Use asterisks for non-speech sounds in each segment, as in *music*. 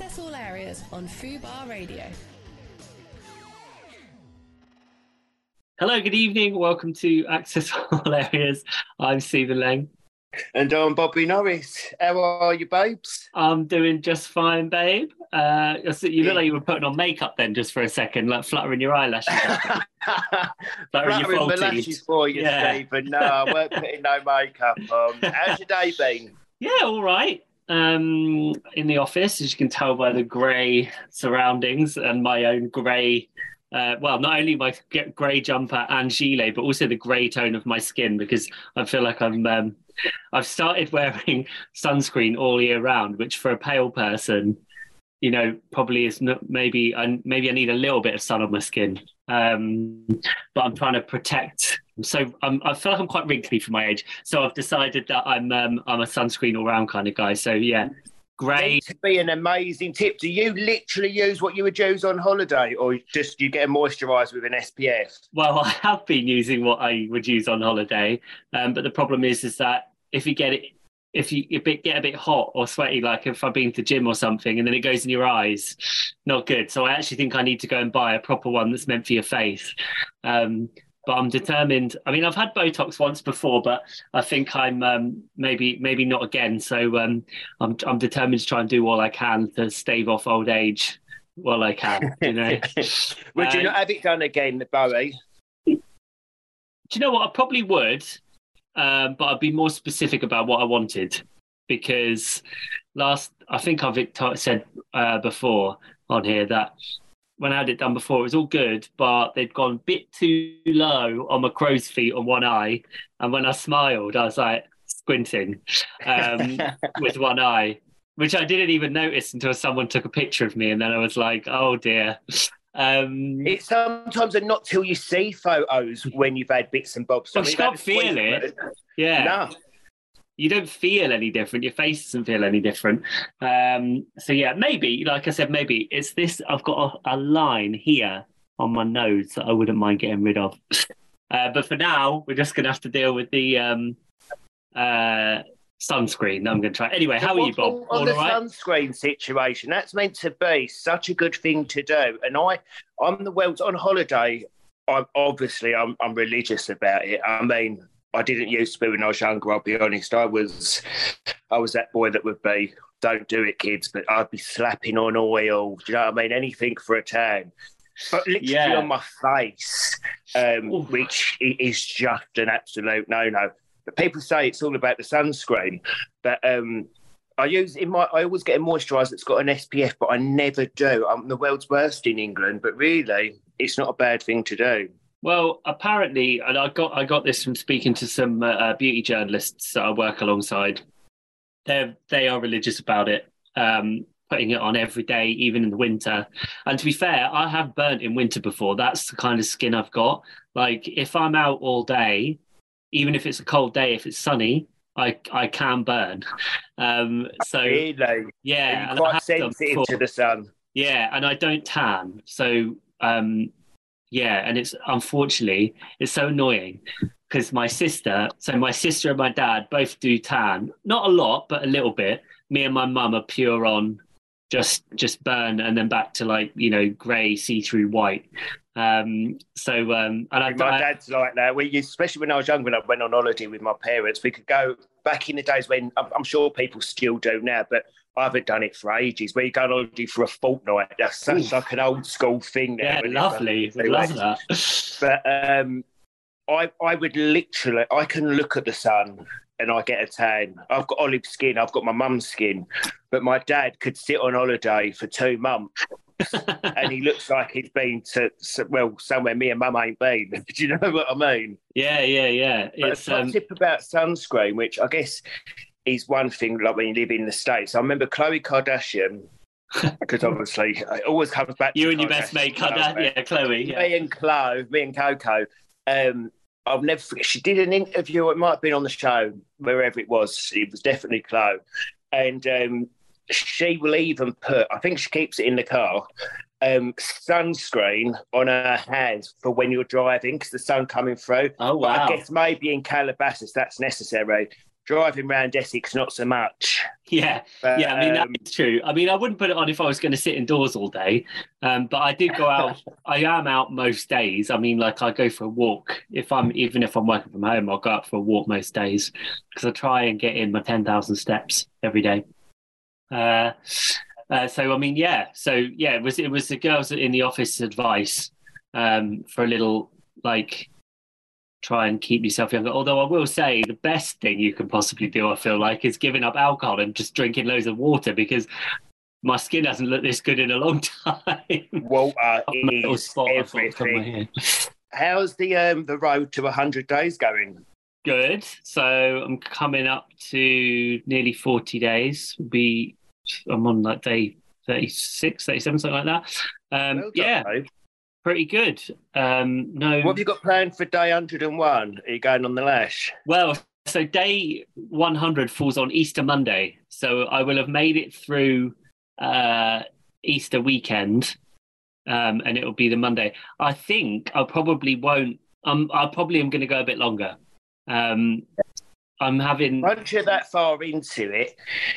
Access all areas on Fubar Radio. Hello, good evening. Welcome to Access *laughs* All Areas. I'm Stephen Lang. And I'm Bobby Norris. How are you, babes? I'm doing just fine, babe. Uh, you look like you were putting on makeup then, just for a second, like fluttering your eyelashes. *laughs* fluttering your my lashes for you, yeah. Stephen. No, I weren't putting no makeup on. How's your day been? *laughs* Yeah, all right. Um, in the office, as you can tell by the grey surroundings and my own grey uh, well, not only my grey jumper and gilet, but also the grey tone of my skin because I feel like I'm. Um, I've started *laughs* wearing sunscreen all year round, which for a pale person, you know, probably is not. Maybe I maybe I need a little bit of sun on my skin, um, but I'm trying to protect. So I'm, I feel like I'm quite wrinkly for my age. So I've decided that I'm um, I'm a sunscreen all round kind of guy. So yeah, Great. To be an amazing tip. Do you literally use what you would use on holiday, or just you get a moisturiser with an SPF? Well, *laughs* I have been using what I would use on holiday, um, but the problem is, is that if you get it, if you get a bit hot or sweaty, like if I've been to the gym or something, and then it goes in your eyes, not good. So I actually think I need to go and buy a proper one that's meant for your face. Um, but I'm determined. I mean, I've had Botox once before, but I think I'm um, maybe maybe not again. So um, I'm I'm determined to try and do all I can to stave off old age while I can. You know. *laughs* would you not have it done again, the Bowie? Do you know what? I probably would, um, but I'd be more specific about what I wanted because last I think I've said uh, before on here that when I had it done before, it was all good, but they'd gone a bit too low on my crow's feet on one eye. And when I smiled, I was like squinting um, *laughs* with one eye, which I didn't even notice until someone took a picture of me. And then I was like, oh dear. Um, it's sometimes a not till you see photos when you've had bits and bobs. Well, mean, you can't feel it. Yeah. No you don't feel any different. Your face doesn't feel any different. Um, so yeah, maybe, like I said, maybe it's this. I've got a, a line here on my nose that I wouldn't mind getting rid of. *laughs* Uh, but for now, we're just to have to deal with the um, uh, sunscreen. I'm to try. Anyway, how are you, Bob? On All the right? sunscreen situation, that's meant to be such a good thing to do. And I, I'm the world's on holiday. I'm obviously I'm, I'm religious about it. I mean, I didn't used to be when I was younger. I'll be honest. I was, I was that boy that would be, "Don't do it, kids," but I'd be slapping on oil. Do you know what I mean? Anything for a tan. But literally yeah. on my face, um, which is just an absolute no-no. But people say it's all about the sunscreen. But um, I use in my I always get a moisturiser that's got an SPF, but I never do. I'm the world's worst in England, but really, it's not a bad thing to do. Well, apparently, and I got I got this from speaking to some uh, uh, beauty journalists that I work alongside. They they are religious about it, um, putting it on every day, even in the winter. And to be fair, I have burnt in winter before. That's the kind of skin I've got. Like if I'm out all day, even if it's a cold day, if it's sunny, I I can burn. Um, so really? yeah, and quite sensitive to the sun. Yeah, and I don't tan, so um, yeah, and it's unfortunately it's so annoying because my sister, so my sister and my dad both do tan, not a lot, but a little bit. Me and my mum are pure on just just burn and then back to like you know grey see-through white. Um so um and I, my I, dad's like that. We especially when i was young when i went on holiday with my parents we could go back in the days when i'm, I'm sure people still do now but I haven't done it for ages. Where you go on holiday for a fortnight. That's, that's like an old school thing now. Yeah, lovely. Love that. But um, I, I would literally, I can look at the sun and I get a tan. I've got olive skin. I've got my mum's skin. But my dad could sit on holiday for two months. *laughs* and he looks like he's been to well somewhere me and mum ain't been. *laughs* Do you know what I mean? Yeah, yeah, yeah. But it's a um... tip about sunscreen, which I guess is one thing like when you live in the states. I remember Khloe Kardashian. *laughs* because obviously it always comes back. You and your best mate, Kardashian, yeah, Khloe. Yeah. Me and Khloe, me and Coco. Um, I'll never. She did an interview. It might have been on the show, wherever it was. It was definitely Khloe, and um, she will even put. I think she keeps it in the car. Um, sunscreen on her hands for when you're driving because the sun coming through. Oh wow! But I guess maybe in Calabasas that's necessary driving around Essex, not so much. Yeah, But, yeah. I mean, um, that's true. I mean, I wouldn't put it on if I was going to sit indoors all day. Um, but I did go out. *laughs* I am out most days. I mean, like I go for a walk. If I'm even if I'm working from home, I'll go out for a walk most days because I try and get in my ten thousand steps every day. Uh, uh, so I mean, yeah. So yeah, it was it was the girls in the office advice um, for a little like try and keep yourself younger. Although I will say the best thing you can possibly do, I feel like, is giving up alcohol and just drinking loads of water because my skin hasn't looked this good in a long *laughs* time. Water *laughs* is spot I've got on top of my everything. *laughs* How's the um the road to hundred days going? Good. So I'm coming up to nearly 40 days. Will be I'm on like day 36, 37, something like that. Um, Well done, yeah. Pretty good. Um, no, What have you got planned for day hundred and one? Are you going on the lash? Well, so day 100 falls on Easter Monday. So I will have made it through uh, Easter weekend um, and it'll be the Monday. I think I probably won't, um, I probably am going to go a bit longer. Um, I'm having, Once you're that far into it,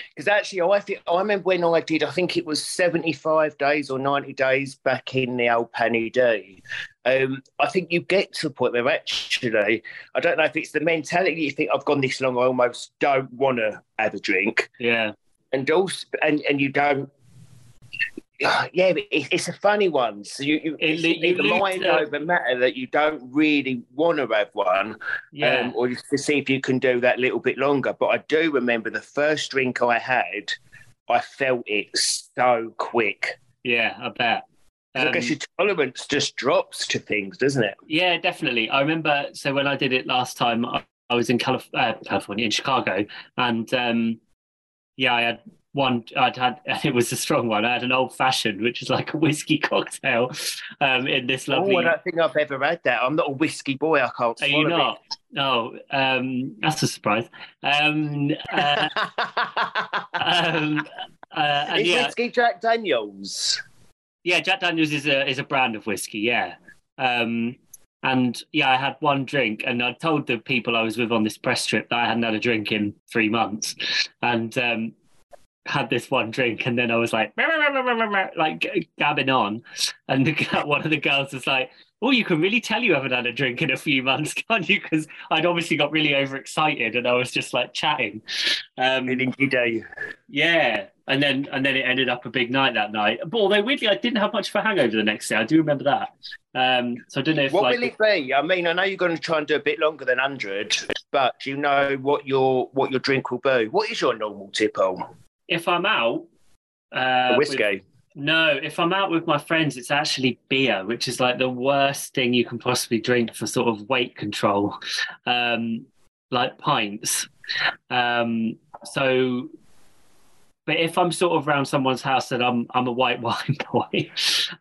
because actually, I think I remember when I did. I think it was seventy-five days or ninety days back in the old Penny D. Um, I think you get to the point where actually, I don't know if it's the mentality you think I've gone this long, I almost don't want to have a drink, yeah, and also, and and you don't. Yeah, it, it's a funny one. So you, you, It it's, you lose mind over matter that you don't really want to have one, yeah. um, or just to see if you can do that little bit longer. But I do remember the first drink I had, I felt it so quick. yeah, I bet. 'Cause I Um, guess your tolerance just drops to things, doesn't it? Yeah, definitely. I remember. So when I did it last time, I, I was in Calif- uh, California, in Chicago, and um, yeah, I had one. I'd had and *laughs* it was a strong one. I had an old fashioned, which is like a whiskey *laughs* cocktail, um, in this lovely. Oh, I don't think I've ever had that. I'm not a whiskey boy. I can't Are you not? Oh, um, that's a surprise. Um, uh, *laughs* um, uh, Is yeah, whiskey Jack Daniels? Yeah, Jack Daniels is a is a brand of whiskey. Yeah, um, and yeah, I had one drink, and I told the people I was with on this press trip that I hadn't had a drink in three months, and um, had this one drink, and then I was like, like gabbing on, and *laughs* the, one of the girls was like. Oh, you can really tell you haven't had a drink in a few months, *laughs* can't you? Because I'd obviously got really overexcited and I was just like chatting. Um, Didn't you do? yeah, and then and then it ended up a big night that night. But although weirdly, I didn't have much of a hangover the next day. I do remember that. Um, so I don't know if What like will it be? I mean, I know you're going to try and do a bit longer than hundred, but do you know what your what your drink will be? What is your normal tipple? If I'm out. Uh, A with- whiskey. no, if I'm out with my friends, it's actually beer, which is like the worst thing you can possibly drink for sort of weight control, um, like pints. Um, so, but if I'm sort of around someone's house, then I'm I'm a white *laughs* wine boy.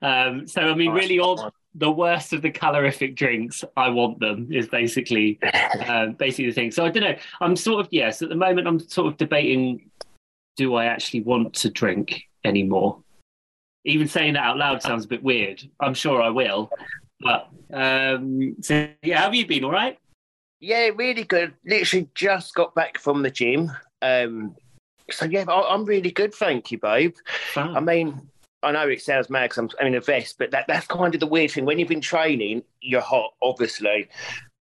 Um, so I mean, really, all the worst of the calorific drinks, I want them. Is basically um, *laughs* basically the thing. So I don't know. I'm sort of yes. At the moment, I'm sort of debating: do I actually want to drink anymore? Even saying that out loud sounds a bit weird. I'm sure I will, but um, so yeah. Have you been all right? Yeah, really good. Literally just got back from the gym. Um, so yeah, I, I'm really good, thank you, babe. I mean, I know it sounds mad because I'm, I'm in a vest, but that, that's kind of the weird thing. When you've been training, you're hot, obviously,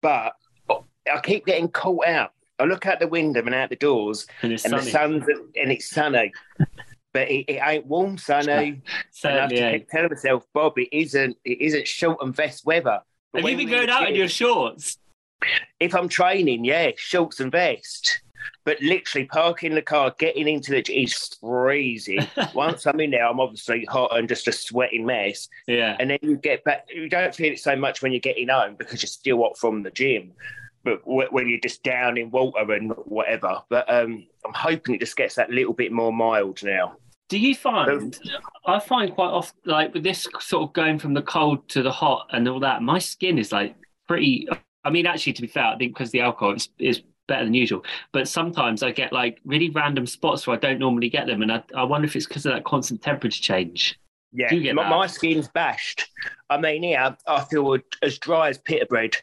but I keep getting caught out. I look out the window and out the doors, and it's and sunny. the sun's and it's sunny, *laughs* but it, it ain't warm sunny. And I have Certainly. to ain't. keep telling myself, Bob, it isn't. It isn't short and vest weather. But Have you been going out in your shorts? if I'm training, yeah, shorts and vest. But literally parking the car, getting into the is freezing. *laughs* Once I'm in there, I'm obviously hot and just a sweating mess. Yeah. And then you get back, you don't feel it so much when you're getting home because you're still hot from the gym. But wh- when you're just down in water and whatever. But um, I'm hoping it just gets that little bit more mild now. Do you find? I find quite often, like with this sort of going from the cold to the hot and all that, my skin is like pretty. I mean, actually, to be fair, I think because the alcohol is, is better than usual. But sometimes I get like really random spots where I don't normally get them, and I, I wonder if it's because of that constant temperature change. Yeah, you get my, my skin's bashed. I mean, yeah, I feel as dry as pita bread.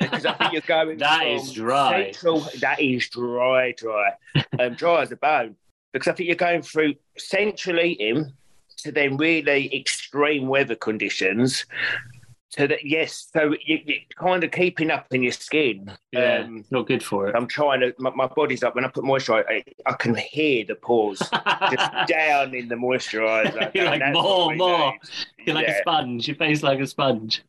Because I think you're going. *laughs* that is dry. Central, that is dry, dry, *laughs* um, dry as a bone. Because I think you're going through central eating to then really extreme weather conditions. So that yes, so you, you're kind of keeping up in your skin. Yeah, Um, not good for it. I'm trying to. My, my body's up when I put moisturiser. I, I can hear the pores just *laughs* down in the moisturiser. You're like, more, more. need. You're like a sponge. Your face like a sponge.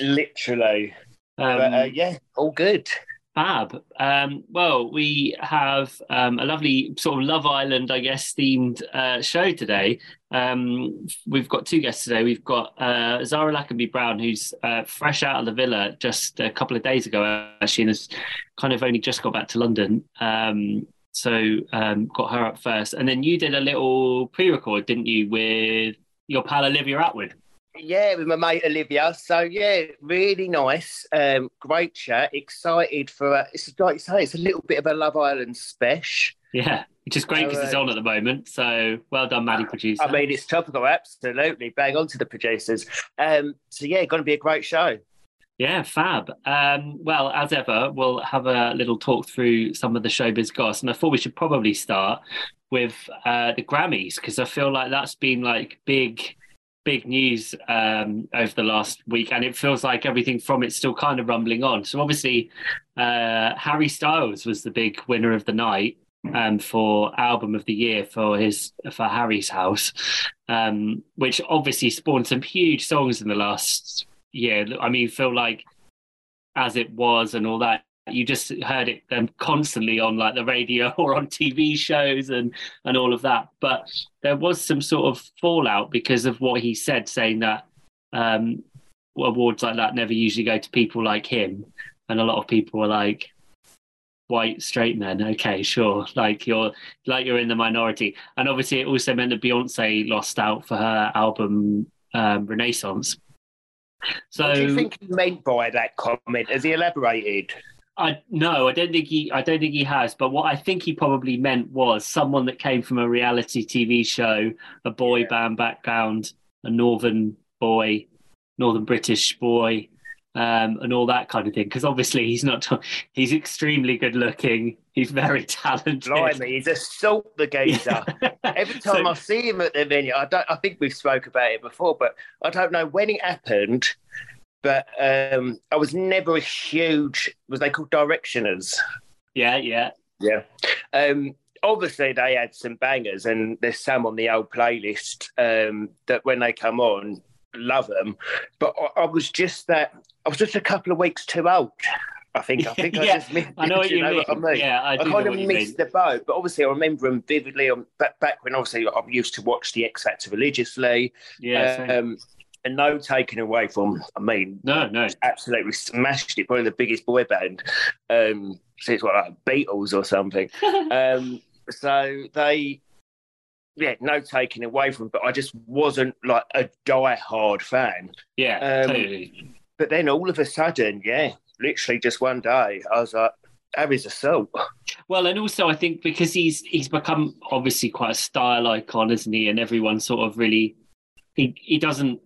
literally. Um, but uh, yeah, all good. Fab. Um, well, we have um, a lovely sort of Love Island, I guess, themed uh, show today. Um, we've got two guests today. We've got uh, Zara Lackenby Brown, who's uh, fresh out of the villa just a couple of days ago, actually, and has kind of only just got back to London. Um, so um, got her up first. And then you did a little pre record, didn't you, with your pal Olivia Attwood? Yeah, with my mate Olivia. So yeah, really nice. Um, great chat. Excited for uh, it's like you say, it's a little bit of a Love Island special. Yeah, which is great because it's on at the moment. So well done, Maddie, producer. I mean, it's topical, absolutely. Bang on to the producers. Um, so yeah, going to be a great show. Yeah, fab. Um, well, as ever, we'll have a little talk through some of the showbiz goss. And I thought we should probably start with uh, the Grammys because I feel like that's been like big, big news um, over the last week, and it feels like everything from it's still kind of rumbling on. So obviously, uh, Harry Styles was the big winner of the night um, for album of the year for his for Harry's House, um, which obviously spawned some huge songs in the last year. I mean, feel like as it was and all that. You just heard it um, constantly on like the radio *laughs* or on TV shows and and all of that. But there was some sort of fallout because of what he said, saying that um, awards like that never usually go to people like him, and a lot of people were like, white straight men. Okay, sure. *laughs* Like you're like you're in the minority, and obviously it also meant that Beyonce lost out for her album um, Renaissance. So what do you think he meant by that comment? Has he elaborated? I no, I don't think he. I don't think he has. But what I think he probably meant was someone that came from a reality TV show, a boy Yeah. band background, a northern boy, northern British boy, um, and all that kind of thing. Because obviously he's not. *laughs* He's extremely good looking. He's very *laughs* talented. Blimey, he's a salt the geezer. *laughs* Every So- time I see him at the venue, I don't. I think we've spoke about it before, but I don't know when it happened. But um, I was never a huge. Was they called directioners? yeah, yeah, Yeah. Um, obviously, they had some bangers, and there's some on the old playlist um, that when they come on, love them. But I, I was just that. I was just a couple of weeks too old. I think. I think I *laughs* just missed. I know what you, mean. What I mean? Yeah, I I kind of missed mean. the boat, but obviously I remember them vividly. On back, back when obviously I used to watch the X Factor religiously, Yeah, um, and no taking away from. I mean, no, no. absolutely smashed it. Probably the biggest boy band um, since what like Beatles or something. *laughs* um, so they, yeah, no taking away from. But I just wasn't like a die-hard fan. yeah, Um, totally. But then all of a sudden, yeah, literally just one day, I was like, Harry's assault. Well, and also I think because he's he's become obviously quite a style icon, isn't he? And everyone sort of really he he doesn't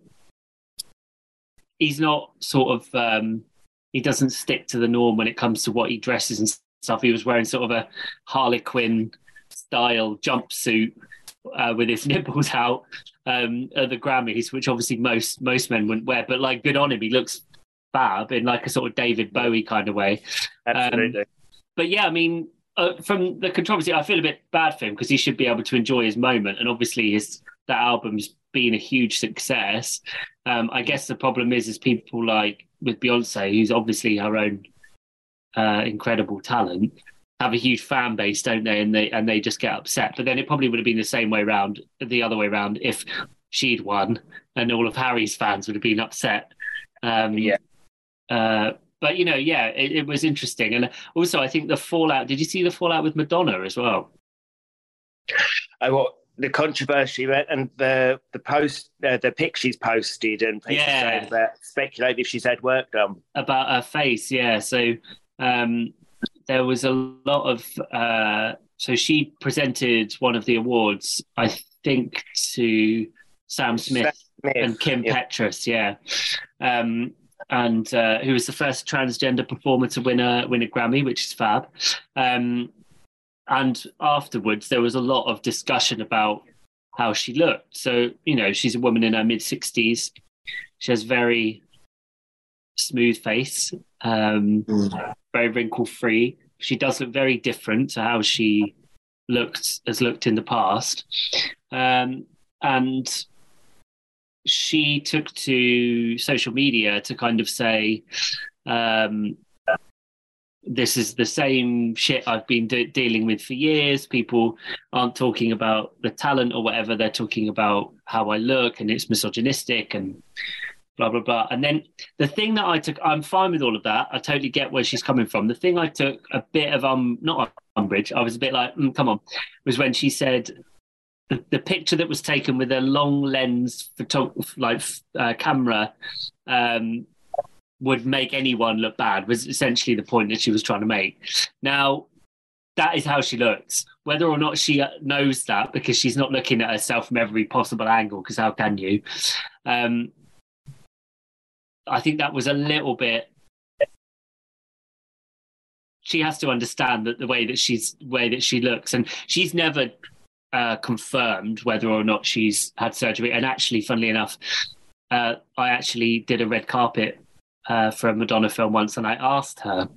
he's not sort of um he doesn't stick to the norm when it comes to what he dresses and stuff. He was wearing sort of a Harlequin style jumpsuit uh, with his *laughs* nipples out um, at the Grammys, which obviously most most men wouldn't wear. But like, good on him. He looks fab in like a sort of David Bowie kind of way Absolutely. but yeah, I mean, uh, from the controversy, I feel a bit bad for him because he should be able to enjoy his moment, and obviously his that album's been a huge success. Um, I guess the problem is, is people like with Beyonce, who's obviously her own uh, incredible talent, have a huge fan base, don't they? And they and they just get upset. But then it probably would have been the same way around, the other way around, if she'd won, and all of Harry's fans would have been upset. Um, Yeah. Uh, but you know, yeah, it, it was interesting, and also I think the fallout. Did you see the fallout with Madonna as well? I what the controversy and the the post uh, the pic she's posted and people Yeah. saying about speculating if she's had work done. about her face yeah so um there was a lot of uh so she presented one of the awards i think to sam smith Smith, and kim yeah. petras yeah um and uh, who was the first transgender performer to win a win a Grammy, which is fab. Um, and afterwards, there was a lot of discussion about how she looked. So you know, she's a woman in her mid sixties. She has very smooth face, um, mm. very wrinkle free. She does look very different to how she looked has looked in the past, um, and she took to social media to kind of say, um, this is the same shit I've been de- dealing with for years. People aren't talking about the talent or whatever. They're talking about how I look and it's misogynistic and blah, blah, blah. And then the thing that I took, I'm fine with all of that. I totally get where she's coming from. The thing I took a bit of, um, not umbrage, I was a bit like, mm, come on, was when she said, the, the picture that was taken with a long lens photo- like uh, camera um, would make anyone look bad was essentially the point that she was trying to make. Now, that is how she looks. Whether or not she knows that because she's not looking at herself from every possible angle, because how can you? Um, I think that was a little bit. She has to understand that the way that she's way that she looks, and she's never uh, confirmed whether or not she's had surgery. And actually, funnily enough, uh, I actually did a red carpet uh, for a Madonna film once, and I asked her.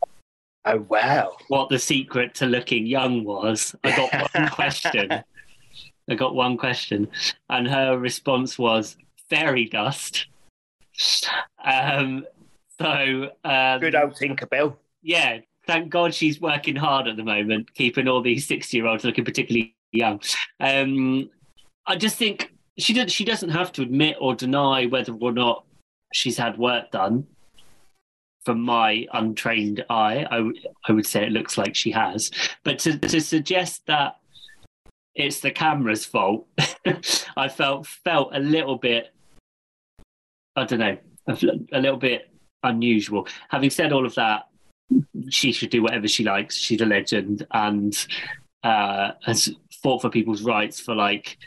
Oh wow! What the secret to looking young was? I got one *laughs* question. I got one question, and her response was fairy dust. Um, so um, good old Tinkerbell. Yeah, thank God she's working hard at the moment, keeping all these sixty-year-olds looking particularly young. Um, I just think she does. She doesn't have to admit or deny whether or not she's had work done from my untrained eye, I, w- I would say it looks like she has. But to, to suggest that it's the camera's fault, *laughs* I felt felt a little bit, I don't know, a, a little bit unusual. Having said all of that, she should do whatever she likes. She's a legend and uh, has fought for people's rights for like,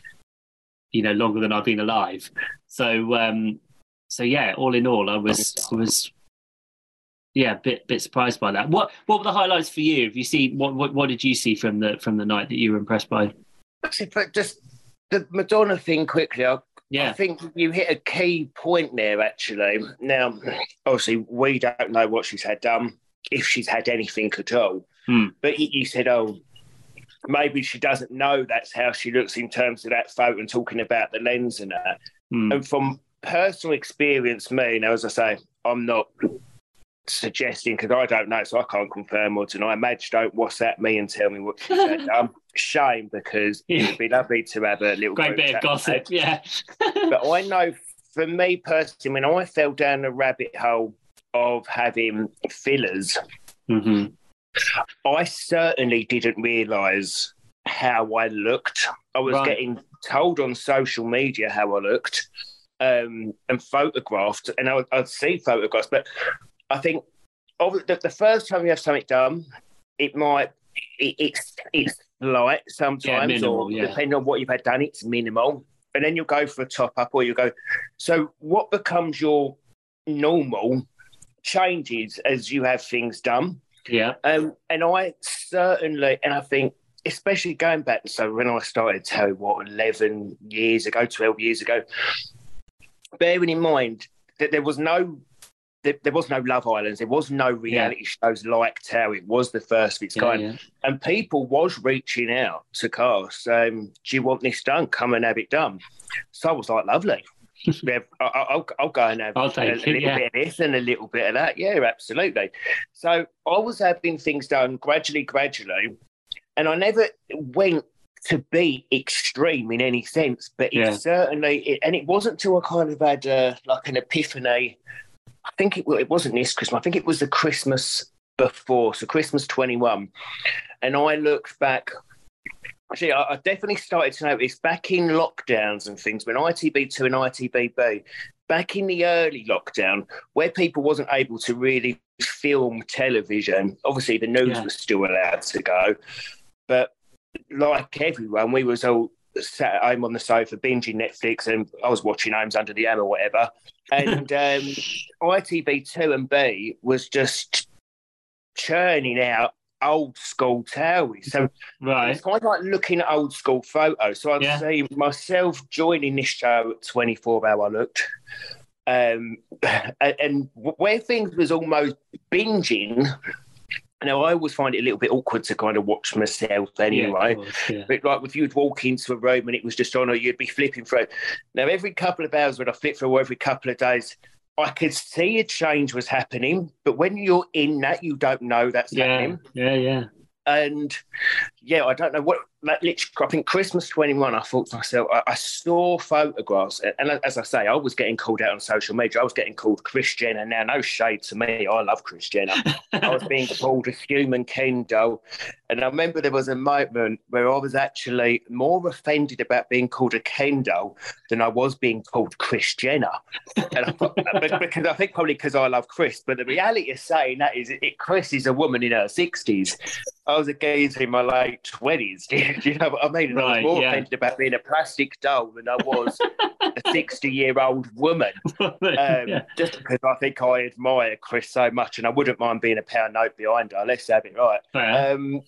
you know, longer than I've been alive. So, um, so yeah, all in all, I was I was yeah, bit bit surprised by that. What what were the highlights for you? Have you seen what what, what did you see from the from the night that you were impressed by? Actually, Just the Madonna thing quickly. I, yeah. I think you hit a key point there. Actually, now obviously we don't know what she's had done, if she's had anything at all. Hmm. But you said, oh, maybe she doesn't know that's how she looks in terms of that photo and talking about the lens and that. Hmm. And from personal experience, me now as I say, I'm not suggesting because I don't know, so I can't confirm or deny. Madge, don't WhatsApp me and tell me what she said. *laughs* um, shame because it would be lovely to have a little great bit of gossip. Yeah, *laughs* but I know for me personally, when I fell down the rabbit hole of having fillers, mm-hmm. I certainly didn't realise how I looked. I was right. getting told on social media how I looked. Um, and photographed, and I I'd see photographs, but I think the, the first time you have something done, it might it, it's it's light sometimes, yeah, minimal, or yeah. depending on what you've had done, it's minimal. And then you'll go for a top up, or you go. So what becomes your normal changes as you have things done. Yeah. Um, and I certainly, and I think, especially going back, so when I started, tell you what, 11 years ago, 12 years ago, bearing in mind that there was no there, there, was no Love Islands. There was no reality yeah. shows like how it was the first of its kind. Yeah, And people was reaching out to cast. Um, do you want this done? Come and have it done. So I was like, lovely. *laughs* I'll, I'll, I'll, go and have a, a, little bit of this and a little bit of that. Yeah, absolutely. So I was having things done gradually, gradually, and I never went to be extreme in any sense, but it certainly, it, and it wasn't till I kind of had uh, like an epiphany I think it, it wasn't this Christmas. I think it was the Christmas before, so Christmas 21. And I looked back. Actually, I, I definitely started to notice back in lockdowns and things when ITV2 and ITVBe, back in the early lockdown, where people wasn't able to really film television. Obviously, the news yeah. was still allowed to go, but like everyone, we was all sat at home on the sofa binging Netflix, and I was watching Homes Under the Hammer or whatever. And um, ITV two and B was just churning out old school towers. So Right. it's kind of like looking at old school photos. So I'd Yeah. see myself joining this show at 24 hour looked. Um, and, *laughs* and where things was almost binging. Now I always find it a little bit awkward to kind of watch myself anyway. of course, yeah. But like if you'd walk into a room and it was just on, or you'd be flipping through. Now every couple of hours when I flip through, or every couple of days, I could see a change was happening. But when you're in that, you don't know that's Yeah, happening. yeah, yeah. And yeah, I don't know what. Like, literally, I think Christmas 21, I thought to myself, I, I saw photographs. And as I say, I was getting called out on social media. I was getting called Kris Jenner. Now, no shade to me. I love Kris Jenner. I was being *laughs* called a human Ken doll. And I remember there was a moment where I was actually more offended about being called a Ken doll than I was being called Kris Jenner. And I thought, *laughs* because I think probably because I love Kris. But the reality of saying that is, it, Kris is a woman in her 60s. I was a geezer in my late 20s. *laughs* *laughs* Do you know what I mean? And I was more yeah. offended about being a plastic doll than I was *laughs* a 60 year old *laughs* woman um, yeah. just because I think I admire Kris so much, and I wouldn't mind being a pound note behind her. Let's have it right. Um,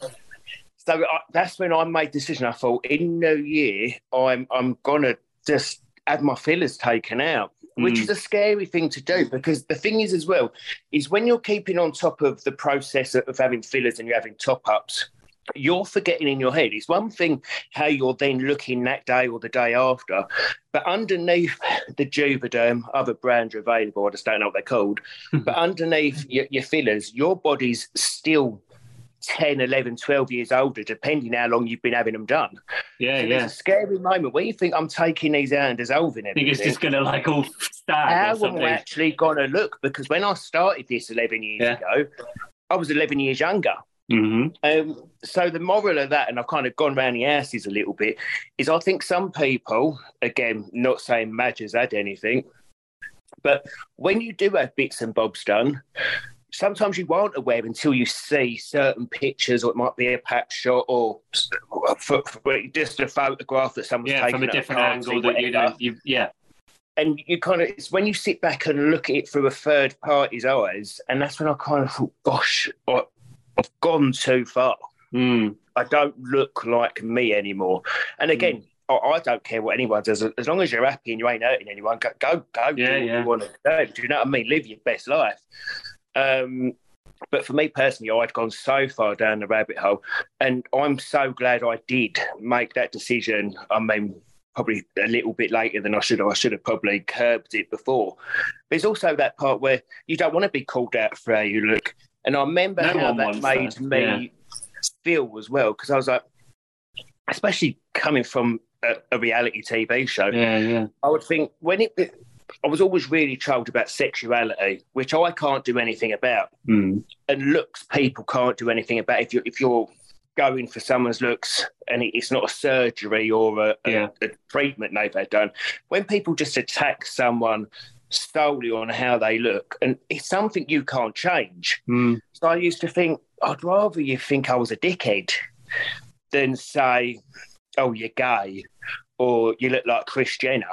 so I, that's when I made the decision. I thought, in New Year, I'm I'm gonna just have my fillers taken out, which Mm. is a scary thing to do because the thing is as well is when you're keeping on top of the process of having fillers and you're having top ups. You're forgetting in your head. It's one thing how you're then looking that day or the day after, but underneath the Juvederm, other brands are available. I just don't know what they're called. Hmm. but underneath your, your fillers, your body's still 10, 11, 12 years older, depending how long you've been having them done. yeah, So yeah. There's a scary moment where you think I'm taking these out and dissolving I think it's just gonna like all start. How am. I actually going to look? Because when I started this 11 years Yeah. ago, I was 11 years younger. Hmm Um, so the moral of that, and I've kind of gone round the houses a little bit, is I think some people, again, not saying Madge has had anything, but when you do have bits and bobs done, sometimes you aren't aware until you see certain pictures, or it might be a patch shot, or just a photograph that someone's Yeah, taken from a different angle that you don't. You, yeah, and you kind of it's when you sit back and look at it through a third party's eyes, and that's when I kind of thought, gosh, I, I've gone too far. Mm. I don't look like me anymore. And again, I, I don't care what anyone does as long as you're happy and you ain't hurting anyone. Go, go, go do Yeah, what yeah. you want to do. Do you know what I mean? Live your best life. Um, but for me personally, I'd gone so far down the rabbit hole, and I'm so glad I did make that decision. I mean, probably a little bit later than I should have. I should have probably curbed it before. There's also that part where you don't want to be called out for how you look. And I remember No how that made that, me yeah. feel as well, because I was like, especially coming from a, a reality TV show, yeah, yeah. I would think when it. I was always really told about sexuality, which I can't do anything about Mm. and looks people can't do anything about if you're if you're going for someone's looks and it- it's not a surgery or a, a- Yeah. a treatment they've had done when people just attack someone solely on how they look and it's something you can't change Mm. so i used to think i'd rather you think i was a dickhead than say oh you're gay or you look like kris jenner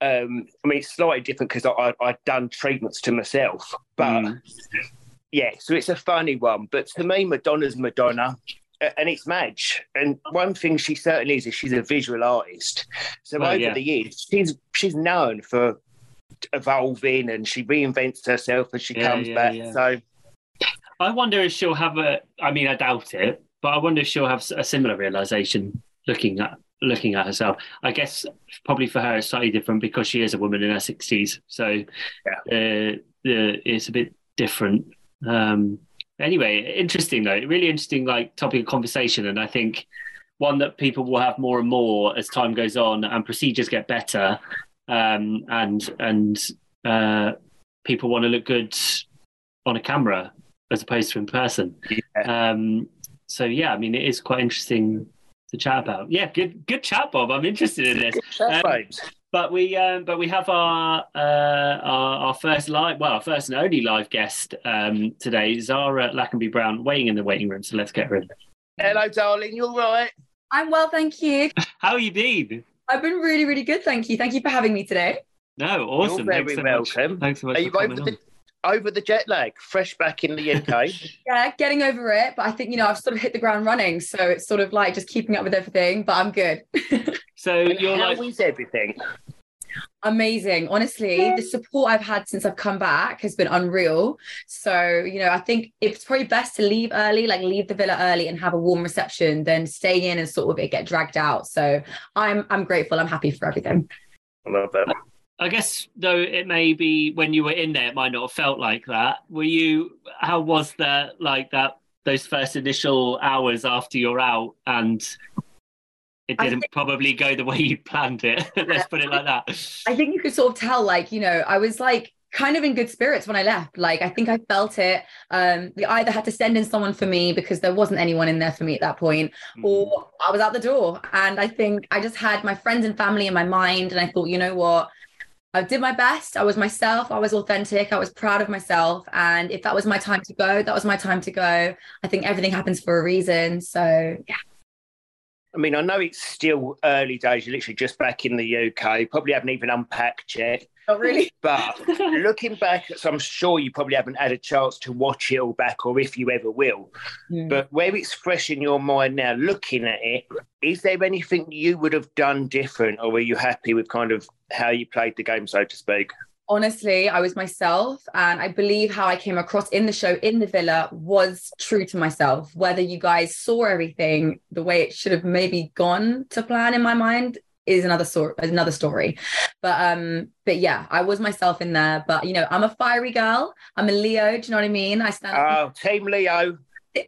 um, I mean, it's slightly different because I, I'd done treatments to myself, but Mm. yeah, so it's a funny one. But to me, Madonna's Madonna, and it's Madge. And one thing she certainly is is she's a visual artist. So Well, over yeah. the years, she's she's known for evolving, and she reinvents herself as she Yeah, comes yeah, back. yeah. So I wonder if she'll have a. I mean, I doubt it, but I wonder if she'll have a similar realization looking at looking at herself. I guess probably for her it's slightly different because she is a woman in her sixties, so uh, the, it's a bit different. Um, anyway, interesting though, really interesting like topic of conversation, and I think one that people will have more and more as time goes on and procedures get better, um, and and uh, people want to look good on a camera as opposed to in person. Um, so yeah, I mean, it is quite interesting to chat about. Yeah, good good chat, Bob. I'm interested in this. Um. But we um, but we have our, uh, our our first live, well, our first and only live guest um, today, Zara Lackenby Brown, waiting in the waiting room. So let's get her in. hello, darling. You're right. I'm well, thank you. *laughs* How are you been? I've been really, really good. Thank you. Thank you for having me today. No, awesome. You're very Thanks so welcome. Much. Thanks so much Are you coming over the, over the jet lag? Fresh back in the UK? *laughs* Yeah, getting over it, but I think you know I've sort of hit the ground running, so it's sort of like just keeping up with everything. But I'm good. *laughs* So And you're how like, is everything? Amazing. Honestly, the support I've had since I've come back has been unreal. So, you know, I think it's probably best to leave early, like leave the villa early and have a warm reception than stay in and sort of it get dragged out. So I'm I'm grateful. I'm happy for everything. I love that. I guess though it may be when you were in there, it might not have felt like that. Were you? How was that? Like that? Those first initial hours after you're out, and it didn't think- probably go the way you planned it. *laughs* Let's put it like that. I think you could sort of tell, like, you know, I was like kind of in good spirits when I left. Like, I think I felt it. Um, we either had to send in someone for me because there wasn't anyone in there for me at that point, Mm. or I was out the door. And I think I just had my friends and family in my mind. And I thought, you know what? I did my best. I was myself. I was authentic. I was proud of myself. And if that was my time to go, that was my time to go. I think everything happens for a reason. So, yeah. I mean, I know it's still early days. You're literally just back in the UK. Probably haven't even unpacked yet. Not really. *laughs* But looking back, so I'm sure you probably haven't had a chance to watch it all back, or if you ever will. Mm. But where it's fresh in your mind now, looking at it, is there anything you would have done different, or were you happy with kind of how you played the game, so to speak? Honestly, I was myself. And I believe how I came across in the show, in the villa, was true to myself. Whether you guys saw everything the way it should have maybe gone to plan in my mind is another sort another story but um but yeah i was myself in there but you know i'm a fiery girl i'm a leo do you know what i mean i stand Oh, Team Leo.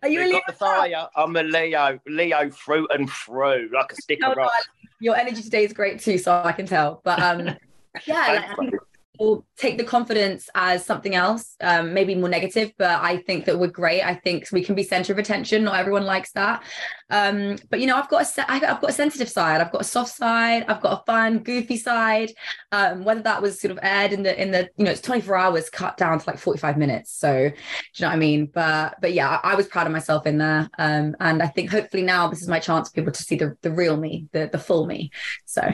are you a leo got the fire. I'm a Leo. Leo through and through, like a stick of rock. your energy today is great too so i can tell but um *laughs* yeah like, I think people take the confidence as something else, um, maybe more negative, but I think that we're great. I think we can be center of attention. Not everyone likes that. Um, but you know, I've got a I've got a sensitive side. I've got a soft side. I've got a fun, goofy side. Um, whether that was sort of aired in the in the you know it's 24 hours cut down to like 45 minutes. So do you know what I mean? But but yeah, I, I was proud of myself in there. Um, and I think hopefully now this is my chance for people to see the the real me, the the full me. So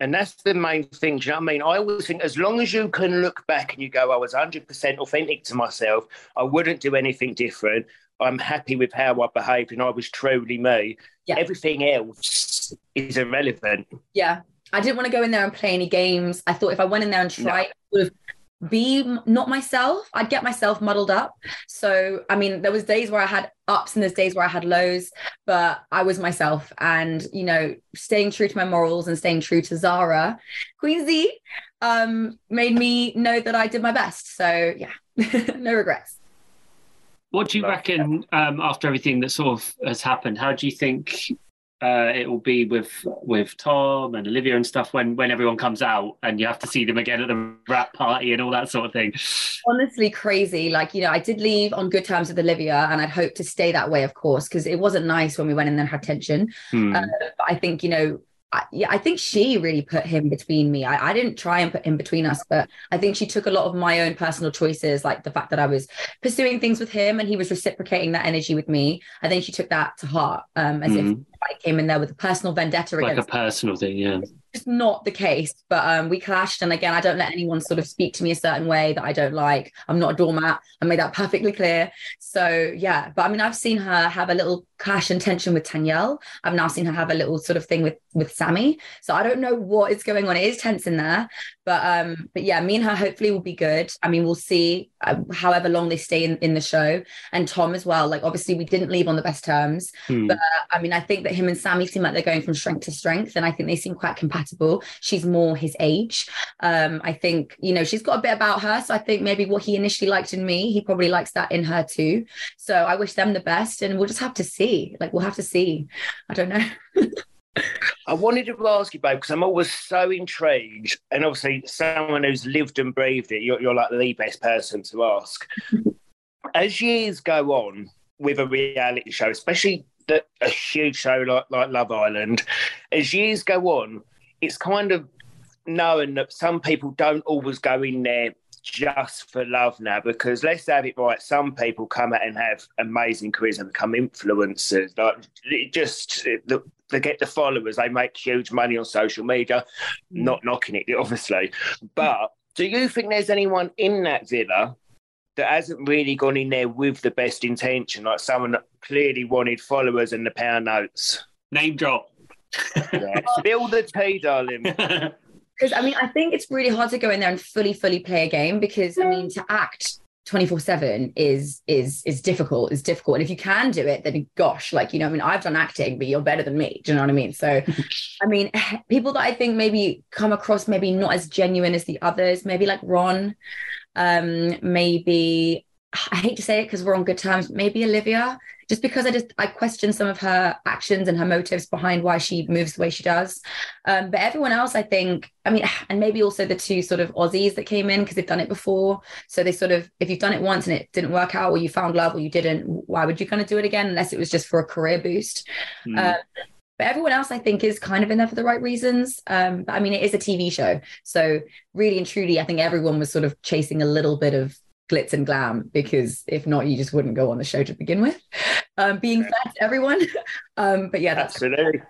And that's the main thing. Do you know I mean? I always think as long as you can look back and you go, I was 100% authentic to myself, I wouldn't do anything different. I'm happy with how I behaved and I was truly me. Yeah. Everything else is irrelevant. yeah i didn't want to go in there and play any games i thought if i went in there and tried to sort of be not myself i'd get myself muddled up. So i mean there was days where i had ups and there's days where i had lows but i was myself and you know staying true to my morals and staying true to zara queen z um made me know that i did my best. So yeah *laughs* no regrets. What do you reckon um, after everything that sort of has happened? How do you think uh, it will be with with Tom and Olivia and stuff when when everyone comes out and you have to see them again at the wrap party and all that sort of thing? honestly crazy. Like, you know, I did leave on good terms with Olivia and I'd hope to stay that way, of course, because it wasn't nice when we went and had tension. Hmm. Uh, but I think, you know, I, yeah, I think she really put him between me. I, I didn't try and put him between us, but I think she took a lot of my own personal choices, like the fact that I was pursuing things with him and he was reciprocating that energy with me. I think she took that to heart, um, as if Mm. I came in there with a personal vendetta against like a personal thing, yeah. Just not the case. But um, we clashed, and again, I don't let anyone sort of speak to me a certain way that I don't like. I'm not a doormat. I made that perfectly clear. So yeah, but I mean, I've seen her have a little clash and tension with Danielle. I've now seen her have a little sort of thing with with Sammy. So I don't know what is going on. It is tense in there, but um, but yeah, me and her hopefully will be good. I mean, we'll see. Uh, however long they stay in in the show, and Tom as well. Like obviously, we didn't leave on the best terms. Hmm. But I mean, I think that him and Sammy seem like they're going from strength to strength, and I think they seem quite compatible. She's more his age. Um, I think you know she's got a bit about her, so I think maybe what he initially liked in me, he probably likes that in her too. So I wish them the best, and we'll just have to see. Like we'll have to see. I don't know. *laughs* I wanted to ask you, babe, because I'm always so intrigued. And obviously, someone who's lived and breathed it, you're, you're like the best person to ask. *laughs* As years go on with a reality show, especially the, a huge show like, like Love Island, as years go on, it's kind of knowing that some people don't always go in there just for love now because let's have it right. Some people come out and have amazing careers and become influencers. Like it just the, they get the followers, they make huge money on social media. Mm. Not knocking it, *laughs* obviously, but do you think there's anyone in that villa that hasn't really gone in there with the best intention, like someone that clearly wanted followers and the pound notes? Name drop. yeah. *laughs* Spill the tea, darling. *laughs* Because I mean, I think it's really hard to go in there and fully, fully play a game because I mean, to act 24 7 is is is difficult is difficult. And if you can do it then gosh like you know i mean i've done acting but you're better than me. Do you know what i mean? So *laughs* i mean *laughs* people that i think maybe come across maybe not as genuine as the others maybe like ron um maybe *sighs* i hate to say it because we're on good terms maybe olivia just because I just I question some of her actions and her motives behind why she moves the way she does. Um, but everyone else, I think, I mean, *sighs* and maybe also the two sort of Aussies that came in because they've done it before. So they sort of, if you've done it once and it didn't work out, or you found love, or you didn't, why would you kind of do it again unless it was just for a career boost? Mm. Uh, but everyone else, I think, is kind of in there for the right reasons. Um, but I mean, it is a TV show. So, really and truly, I think everyone was sort of chasing a little bit of glitz and glam because if not, you just wouldn't go on the show to begin with. Um, being fair to everyone, *laughs* um, but yeah, that's absolutely.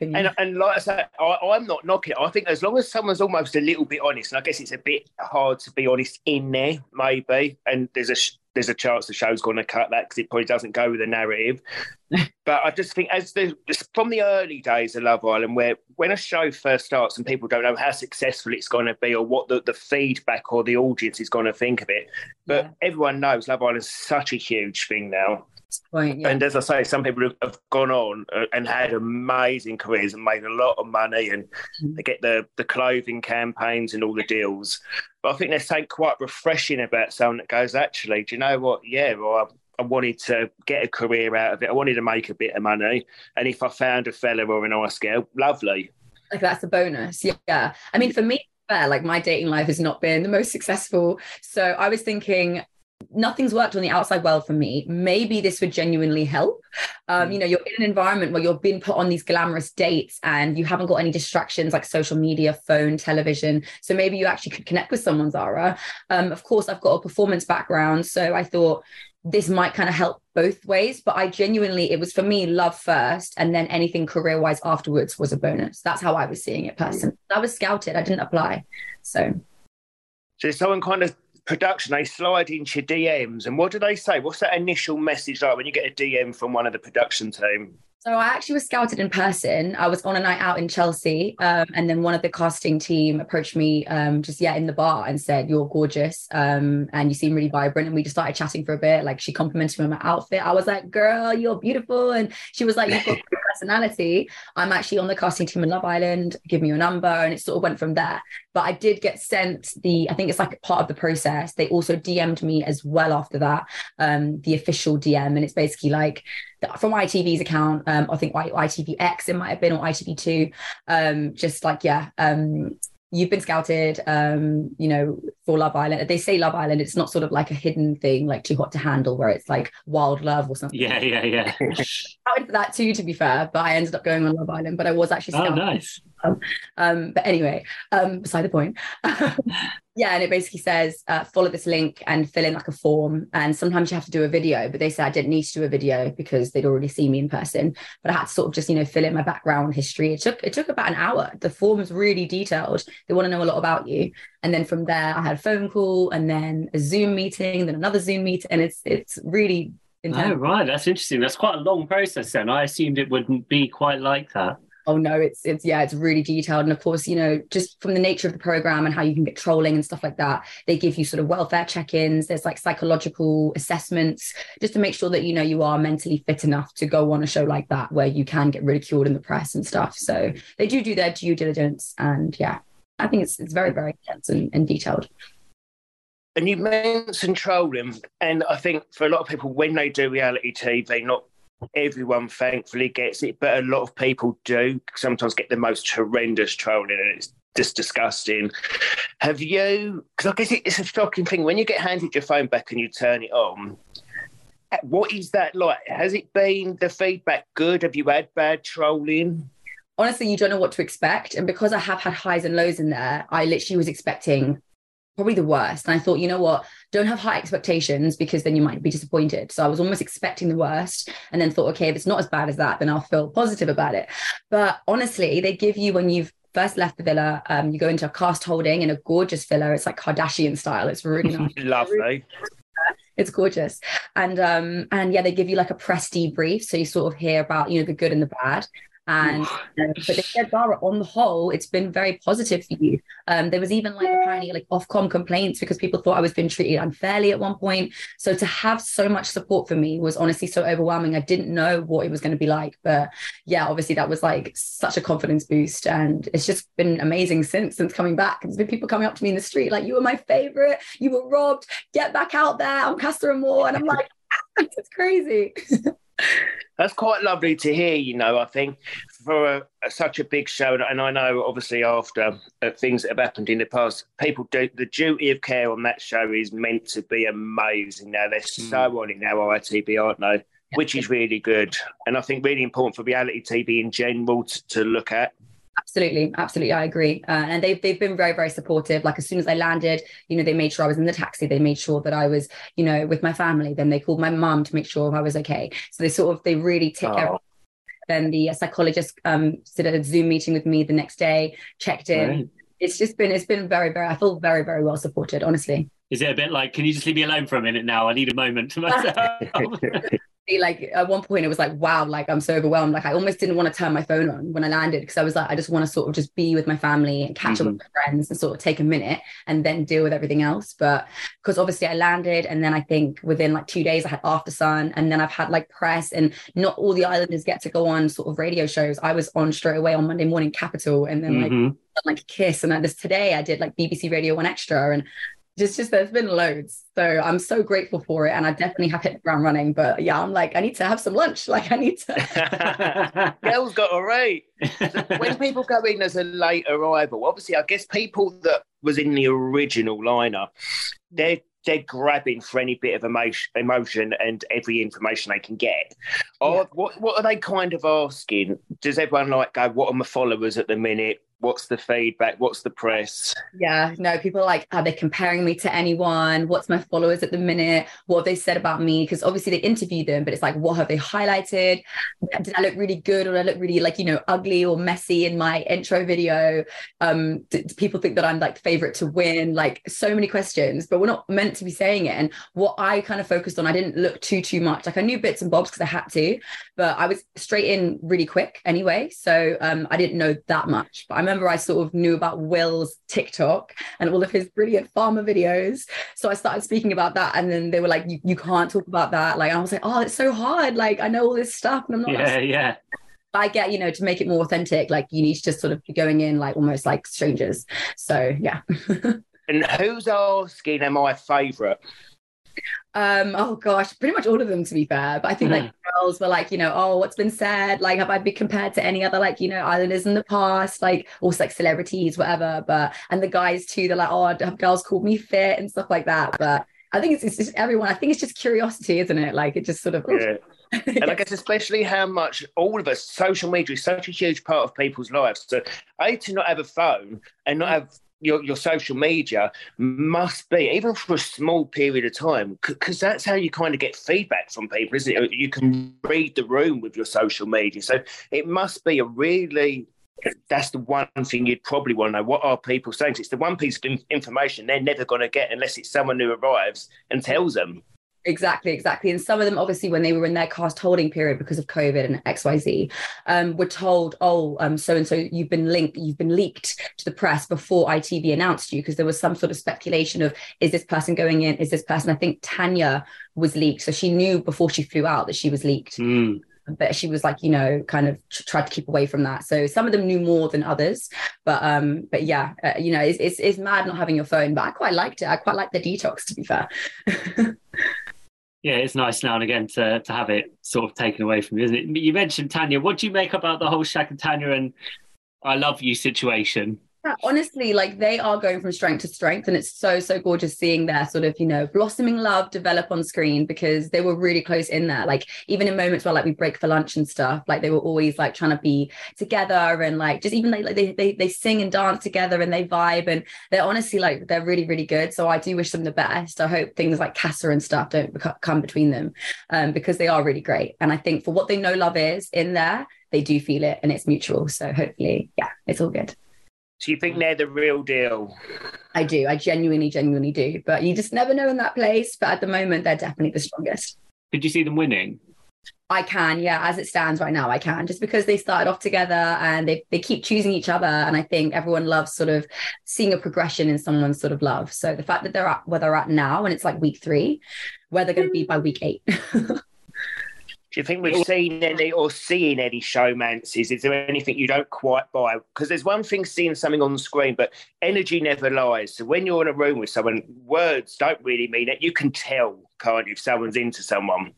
And, and like I said, I, am not knocking it. I think as long as someone's almost a little bit honest, and I guess it's a bit hard to be honest in there, maybe. And there's a there's a chance the show's going to cut that because it probably doesn't go with the narrative. *laughs* but I just think as the from the early days of Love Island, where when a show first starts and people don't know how successful it's going to be or what the, the feedback or the audience is going to think of it, but yeah. everyone knows Love Island is such a huge thing now. Point, yeah. And as I say, some people have gone on uh, and had amazing careers and made a lot of money, and mm-hmm. they get the the clothing campaigns and all the deals. But I think there's something quite refreshing about someone that goes, actually, do you know what? Yeah, well, I, I wanted to get a career out of it. I wanted to make a bit of money, and if I found a fella or an nice girl, lovely. Like that's a bonus. Yeah. I mean, for me, like my dating life has not been the most successful. So I was thinking nothing's worked on the outside well for me. Maybe this would genuinely help. Um, hmm. you know you're in an environment where you're being put on these glamorous dates and you haven't got any distractions like social media phone television. So maybe you actually could connect with someone zara. Um, of course i've got a performance background. So i thought this might kind of help both ways but i genuinely it was for me love first and then anything career wise afterwards was a bonus. That's how i was seeing it personally. I was scouted. I didn't apply. So so someone kind of production, they slide into DMs. And what do they say? What's that initial message like when you get a DM from one of the production team? So I actually was scouted in person. I was on a night out in Chelsea, um, and then one of the casting team approached me um, just yeah in the bar and said, "You're gorgeous, um, and you seem really vibrant." And we just started chatting for a bit. Like she complimented me on my outfit. I was like, "Girl, you're beautiful," and she was like, "You've got *laughs* personality. I'm actually on the casting team in Love Island. Give me your number," and it sort of went from there. But I did get sent the. I think it's like part of the process. They also DM'd me as well after that, um, the official DM, and it's basically like from ITV's account, um, I think ITVX it might have been or ITV2. Um, just like yeah, um, you've been scouted um you know for love island. They say love island it's not sort of like a hidden thing like too hot to handle where it's like wild love or something. Yeah yeah yeah. *laughs* I for that too to be fair but i ended up going on love island but i was actually oh, oh nice. Um, um, but anyway um beside the point. *laughs* Yeah and it basically says uh, follow this link and fill in like a form and sometimes you have to do a video but they said i didn't need to do a video because they'd already seen me in person but i had to sort of just you know fill in my background history. It took it took about an hour. The form is really detailed. They want to know a lot about you and then from there i had a phone call and then a zoom meeting then another zoom meeting and it's it's really oh, intense. oh right that's interesting. That's quite a long process then. I assumed it wouldn't be quite like that. Oh no it's it's yeah it's really detailed. And of course you know just from the nature of the program and how you can get trolling and stuff like that they give you sort of welfare check-ins. There's like psychological assessments just to make sure that you know you are mentally fit enough to go on a show like that where you can get ridiculed in the press and stuff. So they do do their due diligence and yeah i think it's it's very very intense and, and detailed and you mentioned trolling, and I think for a lot of people, when they do reality TV, not everyone thankfully gets it, but a lot of people do sometimes get the most horrendous trolling, and it's just disgusting. Have you? Because I guess it's a shocking thing when you get handed your phone back and you turn it on. What is that like? Has it been the feedback good? Have you had bad trolling? Honestly, you don't know what to expect, and because I have had highs and lows in there, I literally was expecting probably the worst. And I thought, you know what, don't have high expectations because then you might be disappointed. So I was almost expecting the worst and then thought, okay, if it's not as bad as that, then I'll feel positive about it. But honestly, they give you when you've first left the villa, um, you go into a cast holding in a gorgeous villa. It's like Kardashian style. It's really nice. *laughs* Lovely. It's gorgeous. And um, and yeah, they give you like a press debrief. So you sort of hear about, you know, the good and the bad. And uh, but they said, Zara, on the whole, it's been very positive for you. Um, there was even like apparently like Ofcom complaints because people thought I was being treated unfairly at one point. So to have so much support for me was honestly so overwhelming. I didn't know what it was going to be like, but yeah, obviously that was like such a confidence boost, and it's just been amazing since since coming back. There's been people coming up to me in the street like, "You were my favorite. You were robbed. Get back out there. I'm Castor Moore," and I'm like, *laughs* "It's crazy." *laughs* That's quite lovely to hear, you know, I think for a, a, such a big show. And I know, obviously, after uh, things that have happened in the past, people do the duty of care on that show is meant to be amazing. Now, they're mm. so on it now, ITV, aren't they? Which is really good. And I think really important for reality TV in general to, to look at. Absolutely, absolutely, I agree. Uh, and they've they've been very very supportive. Like as soon as I landed, you know, they made sure I was in the taxi. They made sure that I was, you know, with my family. Then they called my mum to make sure I was okay. So they sort of they really take oh. care. Then the psychologist um did a Zoom meeting with me the next day, checked in. Right. It's just been it's been very very. I feel very very well supported. Honestly. Is it a bit like, can you just leave me alone for a minute now? I need a moment to myself. *laughs* like at one point it was like wow like i'm so overwhelmed like i almost didn't want to turn my phone on when i landed because i was like i just want to sort of just be with my family and catch mm-hmm. up with my friends and sort of take a minute and then deal with everything else but because obviously i landed and then i think within like two days i had Aftersun and then i've had like press and not all the islanders get to go on sort of radio shows i was on straight away on monday morning capital and then like mm-hmm. like kiss and then this today i did like bbc radio one extra and just just there's been loads so i'm so grateful for it and i definitely have hit the ground running but yeah i'm like i need to have some lunch *laughs* like i need to *laughs* girls got a rate so when *laughs* people go in as a late arrival obviously i guess people that was in the original lineup they're they're grabbing for any bit of emotion, emotion and every information they can get. Or yeah. what what are they kind of asking? Does everyone like go, "What are my followers at the minute? What's the feedback? What's the press? Yeah, no, people are like, are they comparing me to anyone? What's my followers at the minute? What have they said about me? Because obviously they interview them, but it's like, what have they highlighted? Did I look really good or did I look really like, you know, ugly or messy in my intro video? Um, do, do people think that I'm like the favorite to win? Like so many questions, but we're not meant to be saying it. And what I kind of focused on, I didn't look too, too much. Like I knew bits and bobs because I had to, but I was straight in really quick anyway. So um, I didn't know that much, but I'm remember I sort of knew about Will's TikTok and all of his brilliant farmer videos. So I started speaking about that. And then they were like, you, you can't talk about that. Like, I was like, oh, it's so hard. Like, I know all this stuff and I'm not. Yeah, yeah. I get, you know, to make it more authentic, like you need to just sort of be going in like almost like strangers. So, yeah. *laughs* and who's asking, am I favorite? Um, oh gosh, pretty much all of them to be fair. But I think mm-hmm. like girls were like, you know, oh, what's been said? Like, have I been compared to any other like, you know, islanders in the past? Like, also like celebrities, whatever. But and the guys too, they're like, oh, have girls called me fit and stuff like that. But I think it's, it's just everyone. I think it's just curiosity, isn't it? Like it just sort of. Yeah. *laughs* and I guess especially how much all of us, social media is such a huge part of people's lives. So, a to not have a phone and not have your, your social media must be even for a small period of time because that's how you kind of get feedback from people isn't it? You can read the room with your social media. So it must be a really that's the one thing you'd probably want to know. What are people saying? It's the one piece of information they're never going to get unless it's someone who arrives and tells them Exactly, exactly. And some of them, obviously, when they were in their cast holding period because of COVID and XYZ, um, were told, oh, um, so and so you've been linked, you've been leaked to the press before ITV announced you, because there was some sort of speculation of is this person going in? Is this person? I think Tanya was leaked. So she knew before she flew out that she was leaked. Mm but she was like you know kind of tried to keep away from that so some of them knew more than others but um but yeah uh, you know it's, it's, it's mad not having your phone but i quite liked it i quite liked the detox to be fair *laughs* yeah, it's nice now and again to to have it sort of taken away from you, isn't it? You mentioned Tanya. What do you make about the whole Shaq and Tanya and I love you situation? Yeah, honestly, like they are going from strength to strength, and it's so so gorgeous seeing their sort of you know blossoming love develop on screen because they were really close in there. Like even in moments where like we break for lunch and stuff, like they were always like trying to be together and like just even like, like they, they they sing and dance together and they vibe and they're honestly like they're really really good. So I do wish them the best. I hope things like Casa and stuff don't come between them um, because they are really great. And I think for what they know love is in there, they do feel it and it's mutual. So hopefully, yeah, it's all good. Do you think mm. they're the real deal? I do. I genuinely, genuinely do. But you just never know in that place. But at the moment, they're definitely the strongest. Could you see them winning? I can, yeah. As it stands right now, I can. Just because they started off together and they they keep choosing each other, and I think everyone loves sort of seeing a progression in someone's sort of love. So the fact that they're at where they're at now, and it's like week three, where they're going to be mm. by week eight. *laughs* Do you think we've seen any or seeing any showmances? Is there anything you don't quite buy? Because there's one thing seeing something on the screen, but energy never lies. So when you're in a room with someone, words don't really mean it. You can tell, can't you, if someone's into someone.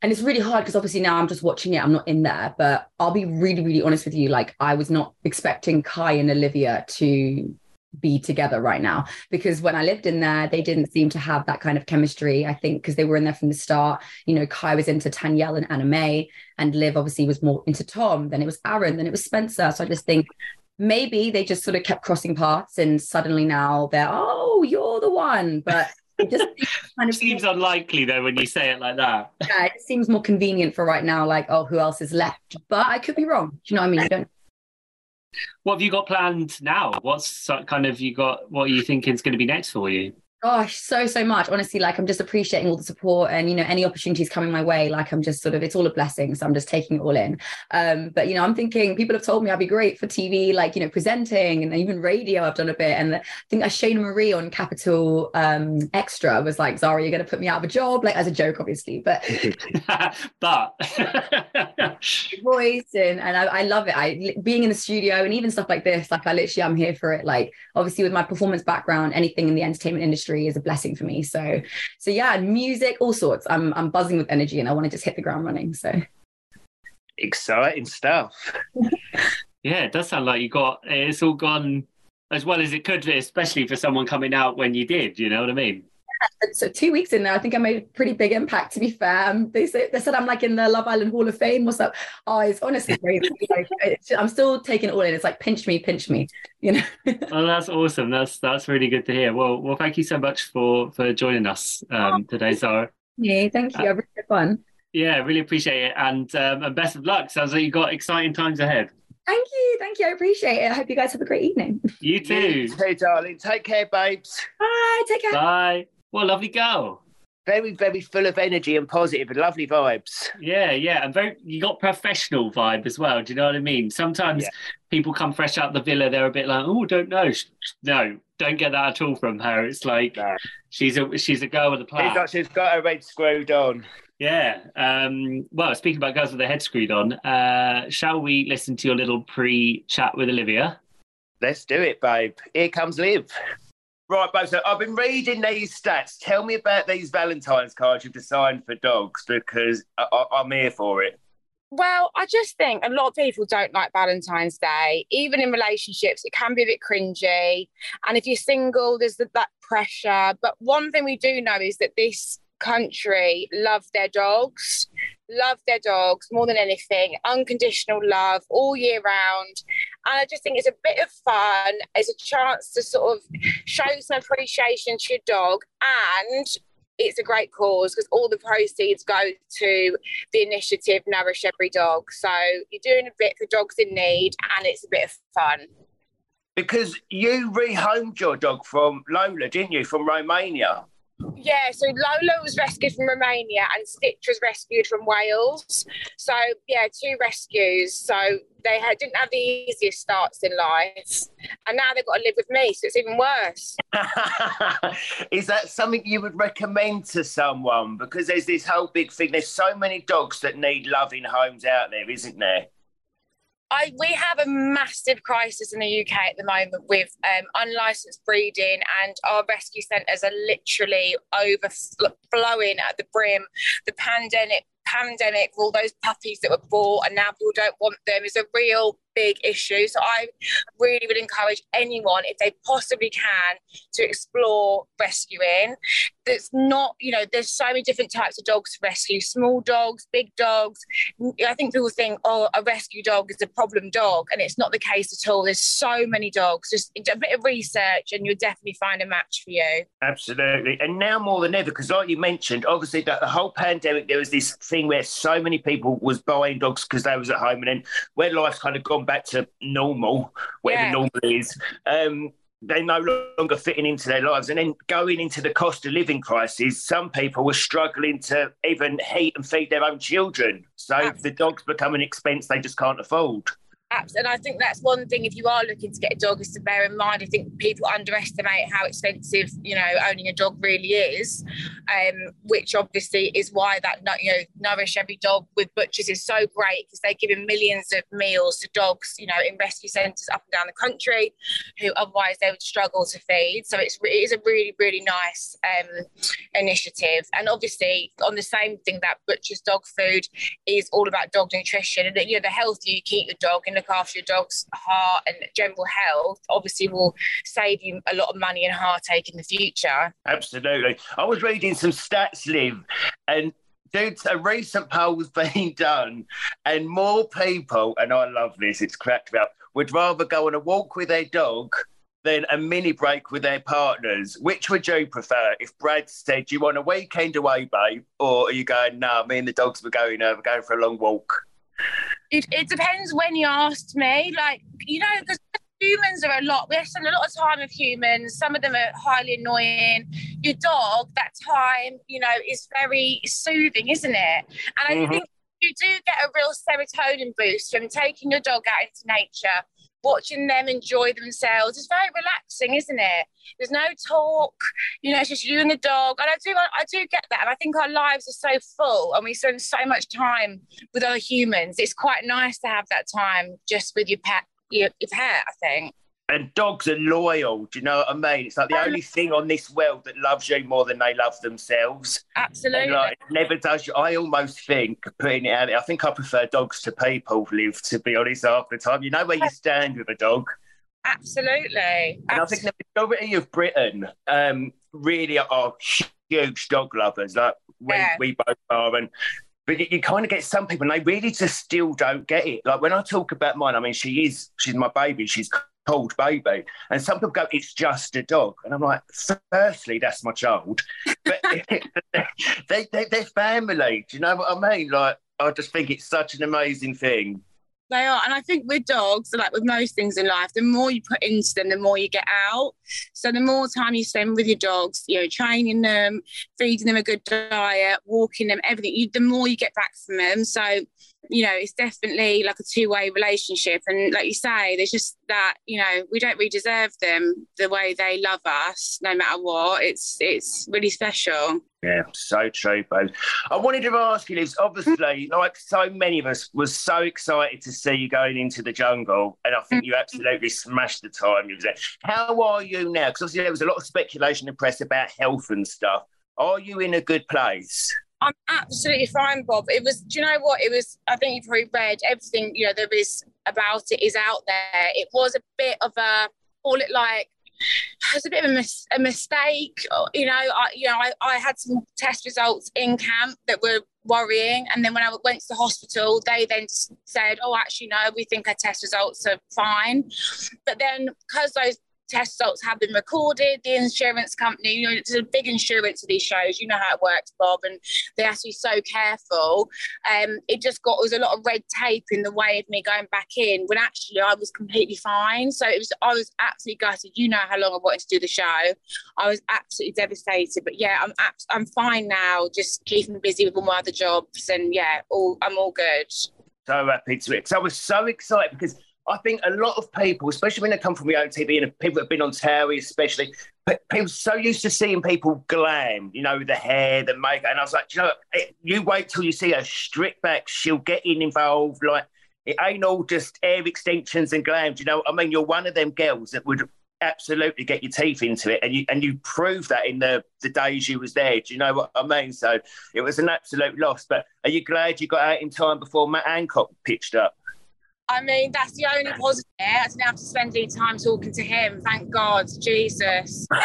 And it's really hard because obviously now I'm just watching it, I'm not in there. But I'll be really, really honest with you. Like, I was not expecting Kai and Olivia to be together right now because when I lived in there, they didn't seem to have that kind of chemistry. I think because they were in there from the start. You know, Kai was into Tanyel and Anna and Liv obviously was more into Tom. Then it was Aaron, then it was Spencer. So I just think maybe they just sort of kept crossing paths, and suddenly now they're oh, you're the one, but. It just kind of *laughs* seems more, unlikely though when you say it like that. Yeah, it seems more convenient for right now. Like, oh, who else is left? But I could be wrong. Do you know what I mean? You don't what have you got planned now? What's kind of you got? What are you thinking is going to be next for you? Gosh, so so much. Honestly, like I'm just appreciating all the support and you know any opportunities coming my way. Like I'm just sort of it's all a blessing, so I'm just taking it all in. Um, but you know, I'm thinking people have told me I'd be great for TV, like you know, presenting and even radio. I've done a bit, and I think Shayna Marie on Capital um, Extra was like, "Zara, you're going to put me out of a job," like as a joke, obviously, but *laughs* but *laughs* voice and and I, I love it. I being in the studio and even stuff like this, like I literally I'm here for it. Like obviously with my performance background, anything in the entertainment industry industry is a blessing for me. So, so yeah, music, all sorts. I'm I'm buzzing with energy, and I want to just hit the ground running. So, exciting stuff. *laughs* yeah, it does sound like you got it's all gone as well as it could, especially for someone coming out when you did. You know what I mean? *laughs* so two weeks in there, I think I made a pretty big impact. To be fair, um, they said they said I'm like in the Love Island Hall of Fame. or something. Oh, it's honestly crazy. *laughs* like, I'm still taking it all in. It's like pinch me, pinch me. *laughs* You know. well, that's awesome. That's that's really good to hear. Well, well, thank you so much for for joining us um, today, Zara. Yeah, thank you. Uh, I've really had fun. Yeah, really appreciate it, and um, and best of luck. Sounds like you've got exciting times ahead. Thank you. Thank you. I appreciate it. I hope you guys have a great evening. You too. Hey, darling. Take care, babes. Bye. Take care. Bye. What a lovely girl. Very, very full of energy and positive and lovely vibes. Yeah, yeah. And very you got professional vibe as well. Do you know what I mean? Sometimes yeah. people come fresh out the villa, they're a bit like, oh, don't know. No, don't get that at all from her. It's like no. she's a she's a girl with a plan. She's got, she's got her head screwed on. Yeah. Um, well, speaking about girls with their head screwed on, uh, shall we listen to your little pre chat with Olivia? Let's do it, babe. Here comes Liv. Right, Bo, so I've been reading these stats. Tell me about these Valentine's cards you've designed for dogs because I, am here for it. Well, I just think a lot of people don't like Valentine's Day. Even in relationships, it can be a bit cringy. And if you're single, there's the, that pressure. But one thing we do know is that this country love their dogs love their dogs more than anything, unconditional love all year round. And I just think it's a bit of fun, it's a chance to sort of show some appreciation to your dog and it's a great cause because all the proceeds go to the initiative Nourish Every Dog. So you're doing a bit for dogs in need and it's a bit of fun. Because you rehomed your dog from Lola, didn't you, from Romania? Yeah, so Lola was rescued from Romania and Stitch was rescued from Wales. So yeah, two rescues. So they had, didn't have the easiest starts in life, and now they've got to live with me, so it's even worse. *laughs* Is that something you would recommend to someone? Because there's this whole big thing. There's so many dogs that need loving homes out there, isn't there? I, we have a massive crisis in the UK at the moment with um, unlicensed breeding, and our rescue centres are literally overflowing at the brim. The pandemic pandemic, all those puppies that were bought and now people don't want them is a real big issue. So I really would encourage anyone, if they possibly can, to explore rescuing. There's not, you know, there's so many different types of dogs to rescue small dogs, big dogs. I think people think, oh, a rescue dog is a problem dog. And it's not the case at all. There's so many dogs. Just a bit of research and you'll definitely find a match for you. Absolutely. And now more than ever, because like you mentioned, obviously that the whole pandemic, there was this thing where so many people was buying dogs because they was at home and then where life's kind of gone back to normal, whatever Yeah. normal is, um, they're no longer fitting into their lives. And then going into the cost of living crisis, some people were struggling to even heat and feed their own children. So Absolutely. the dogs become an expense they just can't afford. And I think that's one thing if you are looking to get a dog is to bear in mind. I think people underestimate how expensive, you know, owning a dog really is, um, which obviously is why that, you know, Nourish Every Dog with Butchers is so great because they're giving millions of meals to dogs, you know, in rescue centres up and down the country who otherwise they would struggle to feed. So it's, it is a really, really nice um, initiative. And obviously on the same thing that Butchers Dog Food is all about dog nutrition and you know the healthier you keep your dog and look after your dog's heart and general health obviously will save you a lot of money and heartache in the future Absolutely. I was reading some stats, Liv, and dude, a recent poll was *laughs* being done, and more people, and I love this, it's cracked me up, would rather go on a walk with their dog than a mini break with their partners. Which would you prefer? If Brad said, you want a weekend away, babe? Or are you going, No, me and the dogs were going, uh, we're going for a long walk? It, it depends when you asked me. Like you know because humans are a lot we spend a lot of time with humans. Some of them are highly annoying. Your dog that time you know is very soothing isn't it? And i Mhm. think you do get a real serotonin boost from taking your dog out into nature watching them enjoy themselves. Is very relaxing isn't it? There's no talk you know it's just you and the dog. And i do i do get that. And i think our lives are so full and we spend so much time with other humans. It's quite nice to have that time just with your pet your, your pet i think And dogs are loyal. Do you know what I mean? It's like the only thing on this world that loves you more than they love themselves. absolutely And like, it never does you. I almost think, putting it out I think I prefer dogs to people, Liv, to be honest, half the time. You know where you stand with a dog. absolutely And I think the majority of Britain um, really are huge dog lovers, like we, Yeah. we both are. And but you, you kind of get some people, and they really just still don't get it. Like when I talk about mine, I mean, she is, she's my baby, she's called baby. And some people go, it's just a dog. And I'm like, firstly, that's my child. But *laughs* they, they, they're family. Do you know what I mean? Like, I just think it's such an amazing thing. They are, and I think with dogs, like with most things in life, the more you put into them, the more you get out. So the more time you spend with your dogs, you know, training them, feeding them a good diet, walking them, everything, you, the more you get back from them. So, you know, it's definitely like a two-way relationship. And like you say, there's just that, you know, we don't really deserve them the way they love us, no matter what. It's it's really special. Yeah, so true, babe. I wanted to ask you, Liz, obviously, *laughs* like so many of us, was so excited to see you going into the jungle, and I think you absolutely *laughs* smashed the time you was there. How are you now? Because obviously there was a lot of speculation in the press about health and stuff. Are you in a good place? I'm absolutely fine, Bob. It was, do you know what? It was, I think you've probably read everything, you know, there is about it is out there. It was a bit of a, call it like, it was a bit of a, mis- a mistake. Oh, you know, I, you know, I, I had some test results in camp that were worrying. And then when I went to the hospital, they then said, oh, actually, no, we think our test results are fine. But then because those test results have been recorded, the insurance company, you know, it's a big insurance of these shows, you know how it works, Bob, and they have to be so careful. Um, it just got, it was a lot of red tape in the way of me going back in when actually I was completely fine. So it was, I was absolutely gutted. You know how long I wanted to do the show. I was absolutely devastated, but yeah, I'm, abs- I'm fine now, just keeping busy with all my other jobs. And yeah, all, I'm all good. So happy to it. So I was so excited because I think a lot of people, especially when they come from reality TV and people that have been on Towie, especially, pe- people so used to seeing people glam, you know, the hair, the makeup. And I was like, you know, you wait till you see her strip back, she'll get in involved. Like, it ain't all just hair extensions and glam. You know I mean? You're one of them girls that would absolutely get your teeth into it and you and you proved that in the the days you was there do you know what i mean so it was an absolute loss but are you glad you got out in time before matt hancock pitched up I mean, that's the only positive. I didn't have to spend any time talking to him. Thank God, Jesus. *laughs*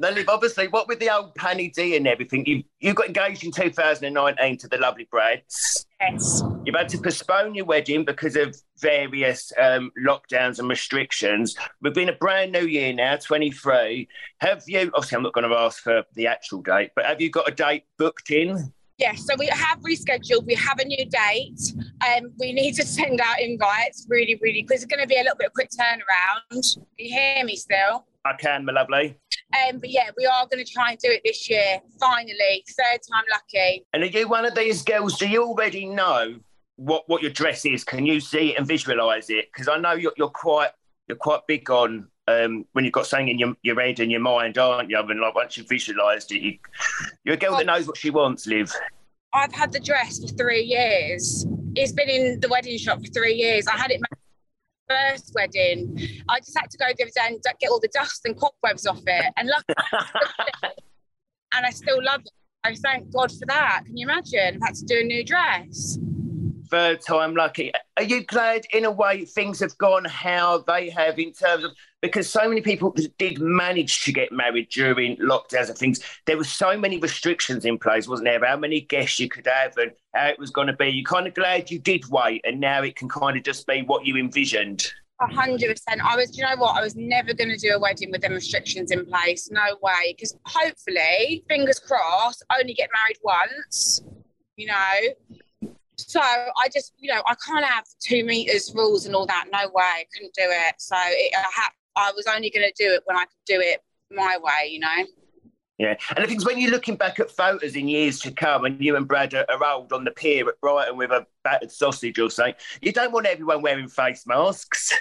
Liv, obviously, what with the old Panny D and everything, you you got engaged in 2019 to the lovely Brads. Yes. You've had to postpone your wedding because of various um, lockdowns and restrictions. We've been a brand new year now, 23. Have you, obviously, I'm not going to ask for the actual date, but have you got a date booked in? Yes, so we have rescheduled. We have a new date. Um, we need to send out invites really, really, because it's going to be a little bit of quick turnaround. Can you hear me still? I can, my lovely. Um, but yeah, we are going to try and do it this year. Finally, third time lucky. And are you one of these girls? Do you already know what, what your dress is? Can you see it and visualize it? Because I know you're, you're quite you're quite big on um, when you've got something in your, your head and your mind, aren't you? I And like once you've visualised it, you, you're a girl that knows what she wants, Liv. I've had the dress for three years. It's been in the wedding shop for three years. I had it my first wedding. I just had to go the other day and get all the dust and cobwebs off it. And luckily, *laughs* and I still love it. I thank God for that. Can you imagine? I've had to do a new dress. Third time lucky. Are you glad, in a way, things have gone how they have in terms of because so many people did manage to get married during lockdowns and things. There were so many restrictions in place, wasn't there? How many guests you could have and how it was going to be. You're kind of glad you did wait, and now it can kind of just be what you envisioned. A hundred percent. I was, you know what? I was never going to do a wedding with them restrictions in place. No way. Because hopefully, fingers crossed, only get married once. You know. So I just, you know, I can't have two meters rules and all that. No way. I couldn't do it. So it, I had, I was only going to do it when I could do it my way. You know. Yeah, and the things when you're looking back at photos in years to come, and you and Brad are, are old on the pier at Brighton with a battered sausage or something, you don't want everyone wearing face masks.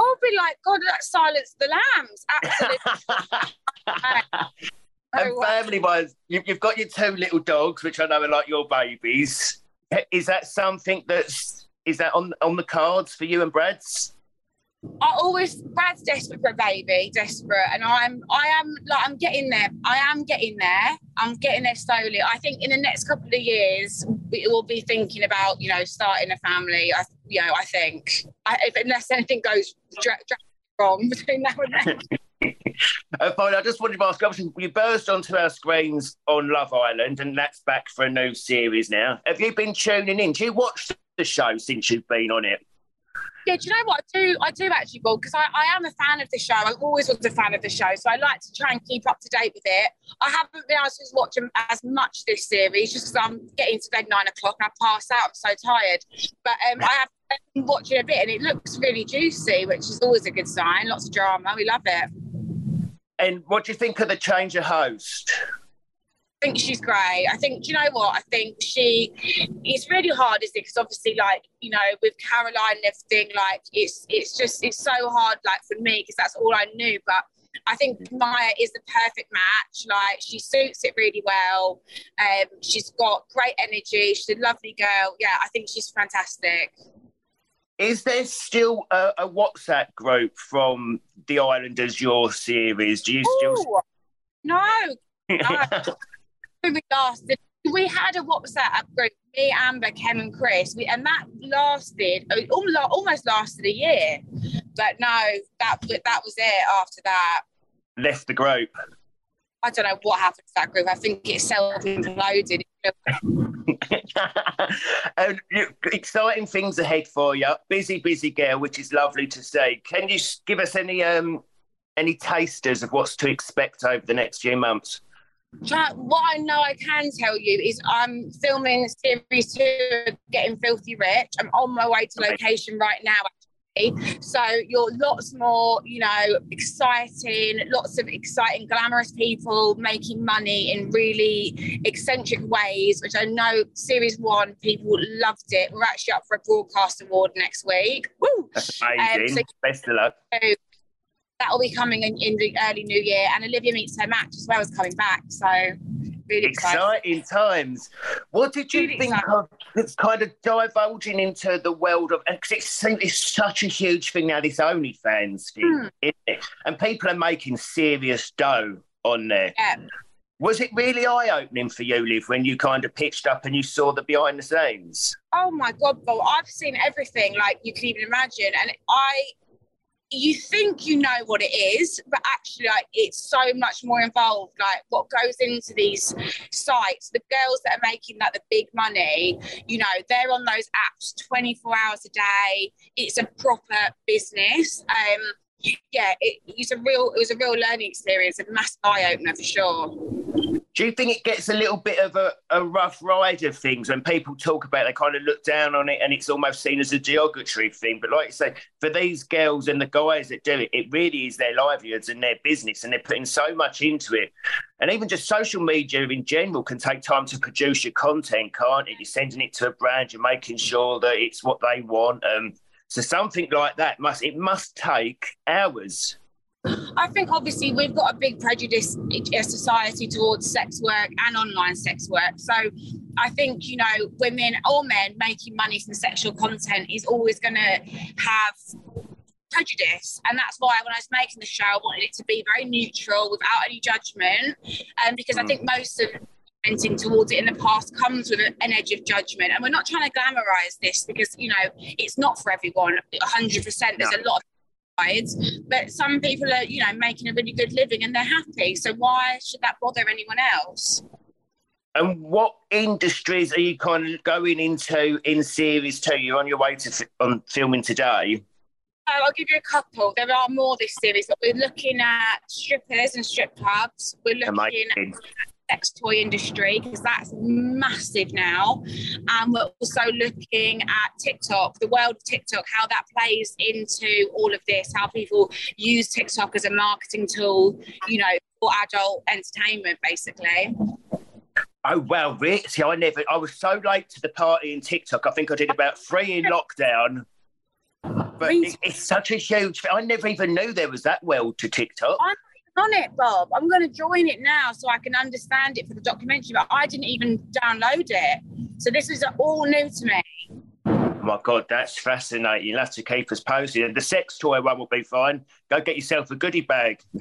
I'll be like, God, that silenced the lambs. Absolutely. *laughs* and family wise, you, you've got your two little dogs, which I know are like your babies. Is that something that's is that on on the cards for you and Brad's? I always Brad's desperate for a baby, desperate, and I'm I am like I'm getting there. I am getting there. I'm getting there slowly. I think in the next couple of years we will be thinking about you know starting a family. I you know I think I, if unless anything goes dra- dra- wrong between now and then. *laughs* uh, fine, I just wanted to ask. Obviously, you burst onto our screens on Love Island, and that's back for a new series now. Have you been tuning in? Do you watch the show since you've been on it? Yeah, do you know what I do? I do actually, Bob, because I, I am a fan of the show. I always was a fan of the show, so I like to try and keep up to date with it. I haven't been able to watch as much this series just because I'm getting to bed nine o'clock and I pass out. I'm so tired. But um, I have been watching a bit and it looks really juicy, which is always a good sign. Lots of drama. We love it. And what do you think of the change of host? I think she's great. I think, do you know what? I think she, it's really hard, isn't it? Because obviously, like, you know, with Caroline and everything, like, it's, it's just, it's so hard, like, for me, because that's all I knew. But I think Maya is the perfect match. Like, she suits it really well. Um, she's got great energy. She's a lovely girl. Yeah, I think she's fantastic. Is there still a, a WhatsApp group from the Islanders, your series? Do you still? Ooh, no, no. *laughs* we lasted. We had a WhatsApp group, me, Amber, Kem, and Chris, we, and that lasted almost lasted a year. But no, that that was it. After that, left the group. I don't know what happened to that group. I think it self imploded. *laughs* and exciting things ahead for you. Busy, busy girl, which is lovely to see. Can you give us any um any tasters of what's to expect over the next few months? What I know I can tell you is I'm filming series two, Getting Filthy Rich. I'm on my way to location right now. Actually. So you're lots more, you know, exciting, lots of exciting, glamorous people making money in really eccentric ways, which I know series one people loved it. We're actually up for a broadcast award next week. Woo! That's amazing. Um, so, Best of luck. That will be coming in, in, the early new year. And Olivia meets her match as well as coming back. So really exciting times. What did you really think exciting. of? It's kind of divulging into the world of because it's, it's such a huge thing now. This OnlyFans thing, mm. and people are making serious dough on there. Yeah. Was it really eye opening for you, Liv, when you kind of pitched up and you saw the behind the scenes? Oh my God, Bob, I've seen everything like you can even imagine. And I, you think you know what it is, but actually, like, it's so much more involved. Like what goes into these sites, the girls that are making like the big money, you know, they're on those apps 24 hours a day. It's a proper business. Um, yeah, it, it's a real, it was a real learning experience, a massive eye opener for sure. Do you think it gets a little bit of a, a rough ride of things when people talk about it, they kind of look down on it and it's almost seen as a geography thing? But like you say, for these girls and the guys that do it, it really is their livelihoods and their business and they're putting so much into it. And even just social media in general can take time to produce your content, can't it? You're sending it to a brand, you're making sure that it's what they want. Um, so something like that must it must take hours. I think obviously we've got a big prejudice in society towards sex work and online sex work. So I think, you know, women or men making money from sexual content is always going to have prejudice. And that's why when I was making the show, I wanted it to be very neutral without any judgment. Um, because I think mm. most of towards it in the past comes with an edge of judgment. And we're not trying to glamorize this because, you know, it's not for everyone 100%. There's a lot of but some people are, you know, making a really good living and they're happy. So why should that bother anyone else? And what industries are you kind of going into in series two? You're on your way to on filming today. Uh, I'll give you a couple. There are more this series, but we're looking at strippers and strip clubs. We're looking Amazing. at sex toy industry because that's massive now. And we're also looking at TikTok, the world of TikTok, how that plays into all of this, how people use TikTok as a marketing tool, you know, for adult entertainment, basically. Oh well, Rick. See, I never. I was so late to the party in TikTok. I think I did about three in lockdown. But it, it's such a huge. I never even knew there was that world to TikTok. I'm on it, Bob. I'm going to join it now so I can understand it for the documentary, but I didn't even download it. So this is all new to me. Oh my God, that's fascinating. You'll have to keep us posted. The sex toy one will be fine. Go get yourself a goodie bag. *laughs*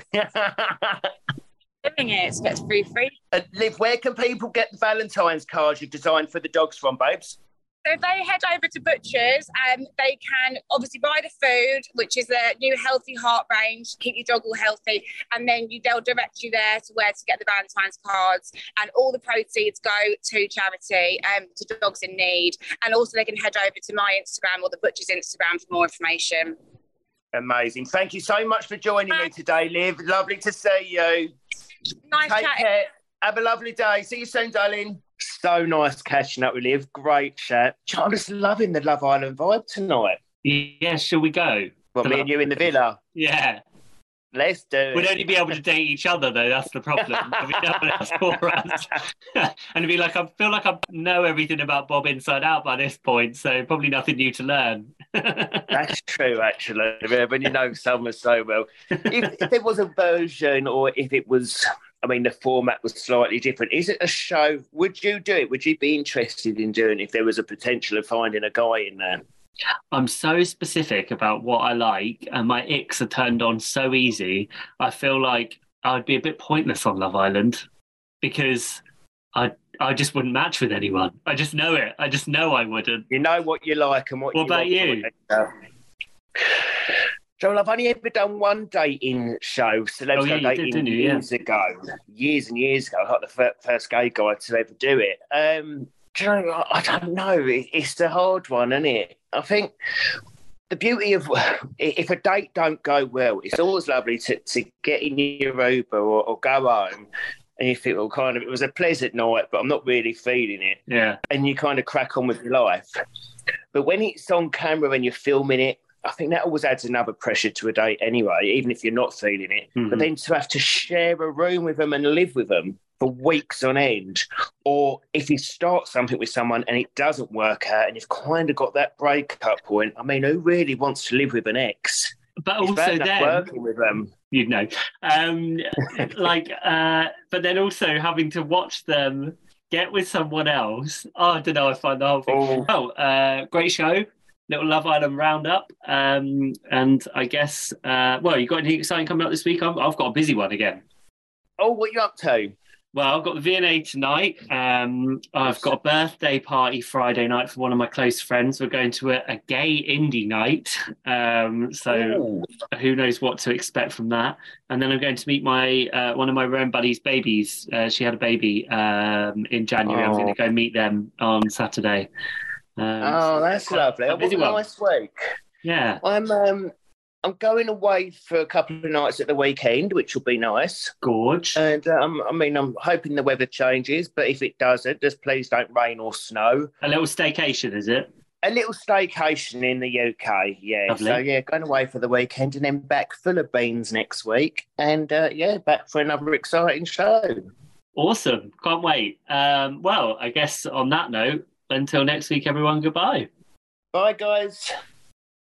Doing it, so it's free free. Uh, Liv, where can people get the Valentine's cards you've designed for the dogs from, babes? So if they head over to Butchers, um, they can obviously buy the food, which is a new Healthy Heart range, keep your dog all healthy, and then you, they'll direct you there to where to get the Valentine's cards, and all the proceeds go to charity, um, to dogs in need, and also they can head over to my Instagram or the Butchers Instagram for more information. Amazing. Thank you so much for joining me today, Liv. Lovely to see you. Nice Take chatting. care. Have a lovely day. See you soon, darling. So nice catching up with Liv. Great chat. I'm just loving the Love Island vibe tonight. Yeah, shall we go? Well, me and you in the villa. Yeah. Let's do it. We'd only be able to date each other, though. That's the problem. *laughs* I mean, no one else for us. *laughs* and it'd be like, I feel like I know everything about Bob inside out by this point, so probably nothing new to learn. *laughs* That's true, actually. When you know someone so well. If, if there was a version or if it was I mean, the format was slightly different. Is it a show? Would you do it? Would you be interested in doing it if there was a potential of finding a guy in there? I'm so specific about what I like, and my icks are turned on so easy. I feel like I'd be a bit pointless on Love Island because I I just wouldn't match with anyone. I just know it. I just know I wouldn't. You know what you like and what. What you about you? Joel, I've only ever done one dating show, Celebs oh, yeah, Dating, you, years yeah. ago, years and years ago. I got the first gay guy to ever do it. Um, do you know, I don't know. It's the hard one, isn't it? I think the beauty of *laughs* if a date don't go well, it's always lovely to, to get in your Uber or, or go home and you think, well, kind of, it was a pleasant night, but I'm not really feeling it. Yeah. And you kind of crack on with your life. But when it's on camera and you're filming it I think that always adds another pressure to a date anyway, even if you're not feeling it. Mm-hmm. But then to have to share a room with them and live with them for weeks on end, or if you start something with someone and it doesn't work out and you've kind of got that breakup point, I mean, who really wants to live with an ex? But it's also then working with them. You'd know. Um, *laughs* like, uh, but then also having to watch them get with someone else. Oh, I don't know. I find the whole thing. Oh, oh uh, great show little Love Island roundup. Um, and I guess, uh, well, you got anything exciting coming up this week? i have got a busy one again. Oh, what are you up to? Well, I've got the V&A tonight. Um, I've got a birthday party Friday night for one of my close friends. We're going to a, a gay indie night. Um, so Ooh. who knows what to expect from that. And then I'm going to meet my uh, one of my Rome buddies' babies. Uh, she had a baby um, in January. I'm Oh. going to go meet them on Saturday. Um, Oh, that's lovely. a busy nice week. Yeah. I'm um I'm going away for a couple of nights at the weekend, which will be nice. Gorge. And um, I mean, I'm hoping the weather changes, but if it doesn't, just please don't rain or snow. a little staycation, is it? A little staycation in the UK, yeah. Lovely. So yeah, going away for the weekend and then back full of beans next week, and uh, yeah, back for another exciting show. Awesome. Can't wait. Um, well, I guess on that note, until next week, everyone, goodbye. Bye, guys.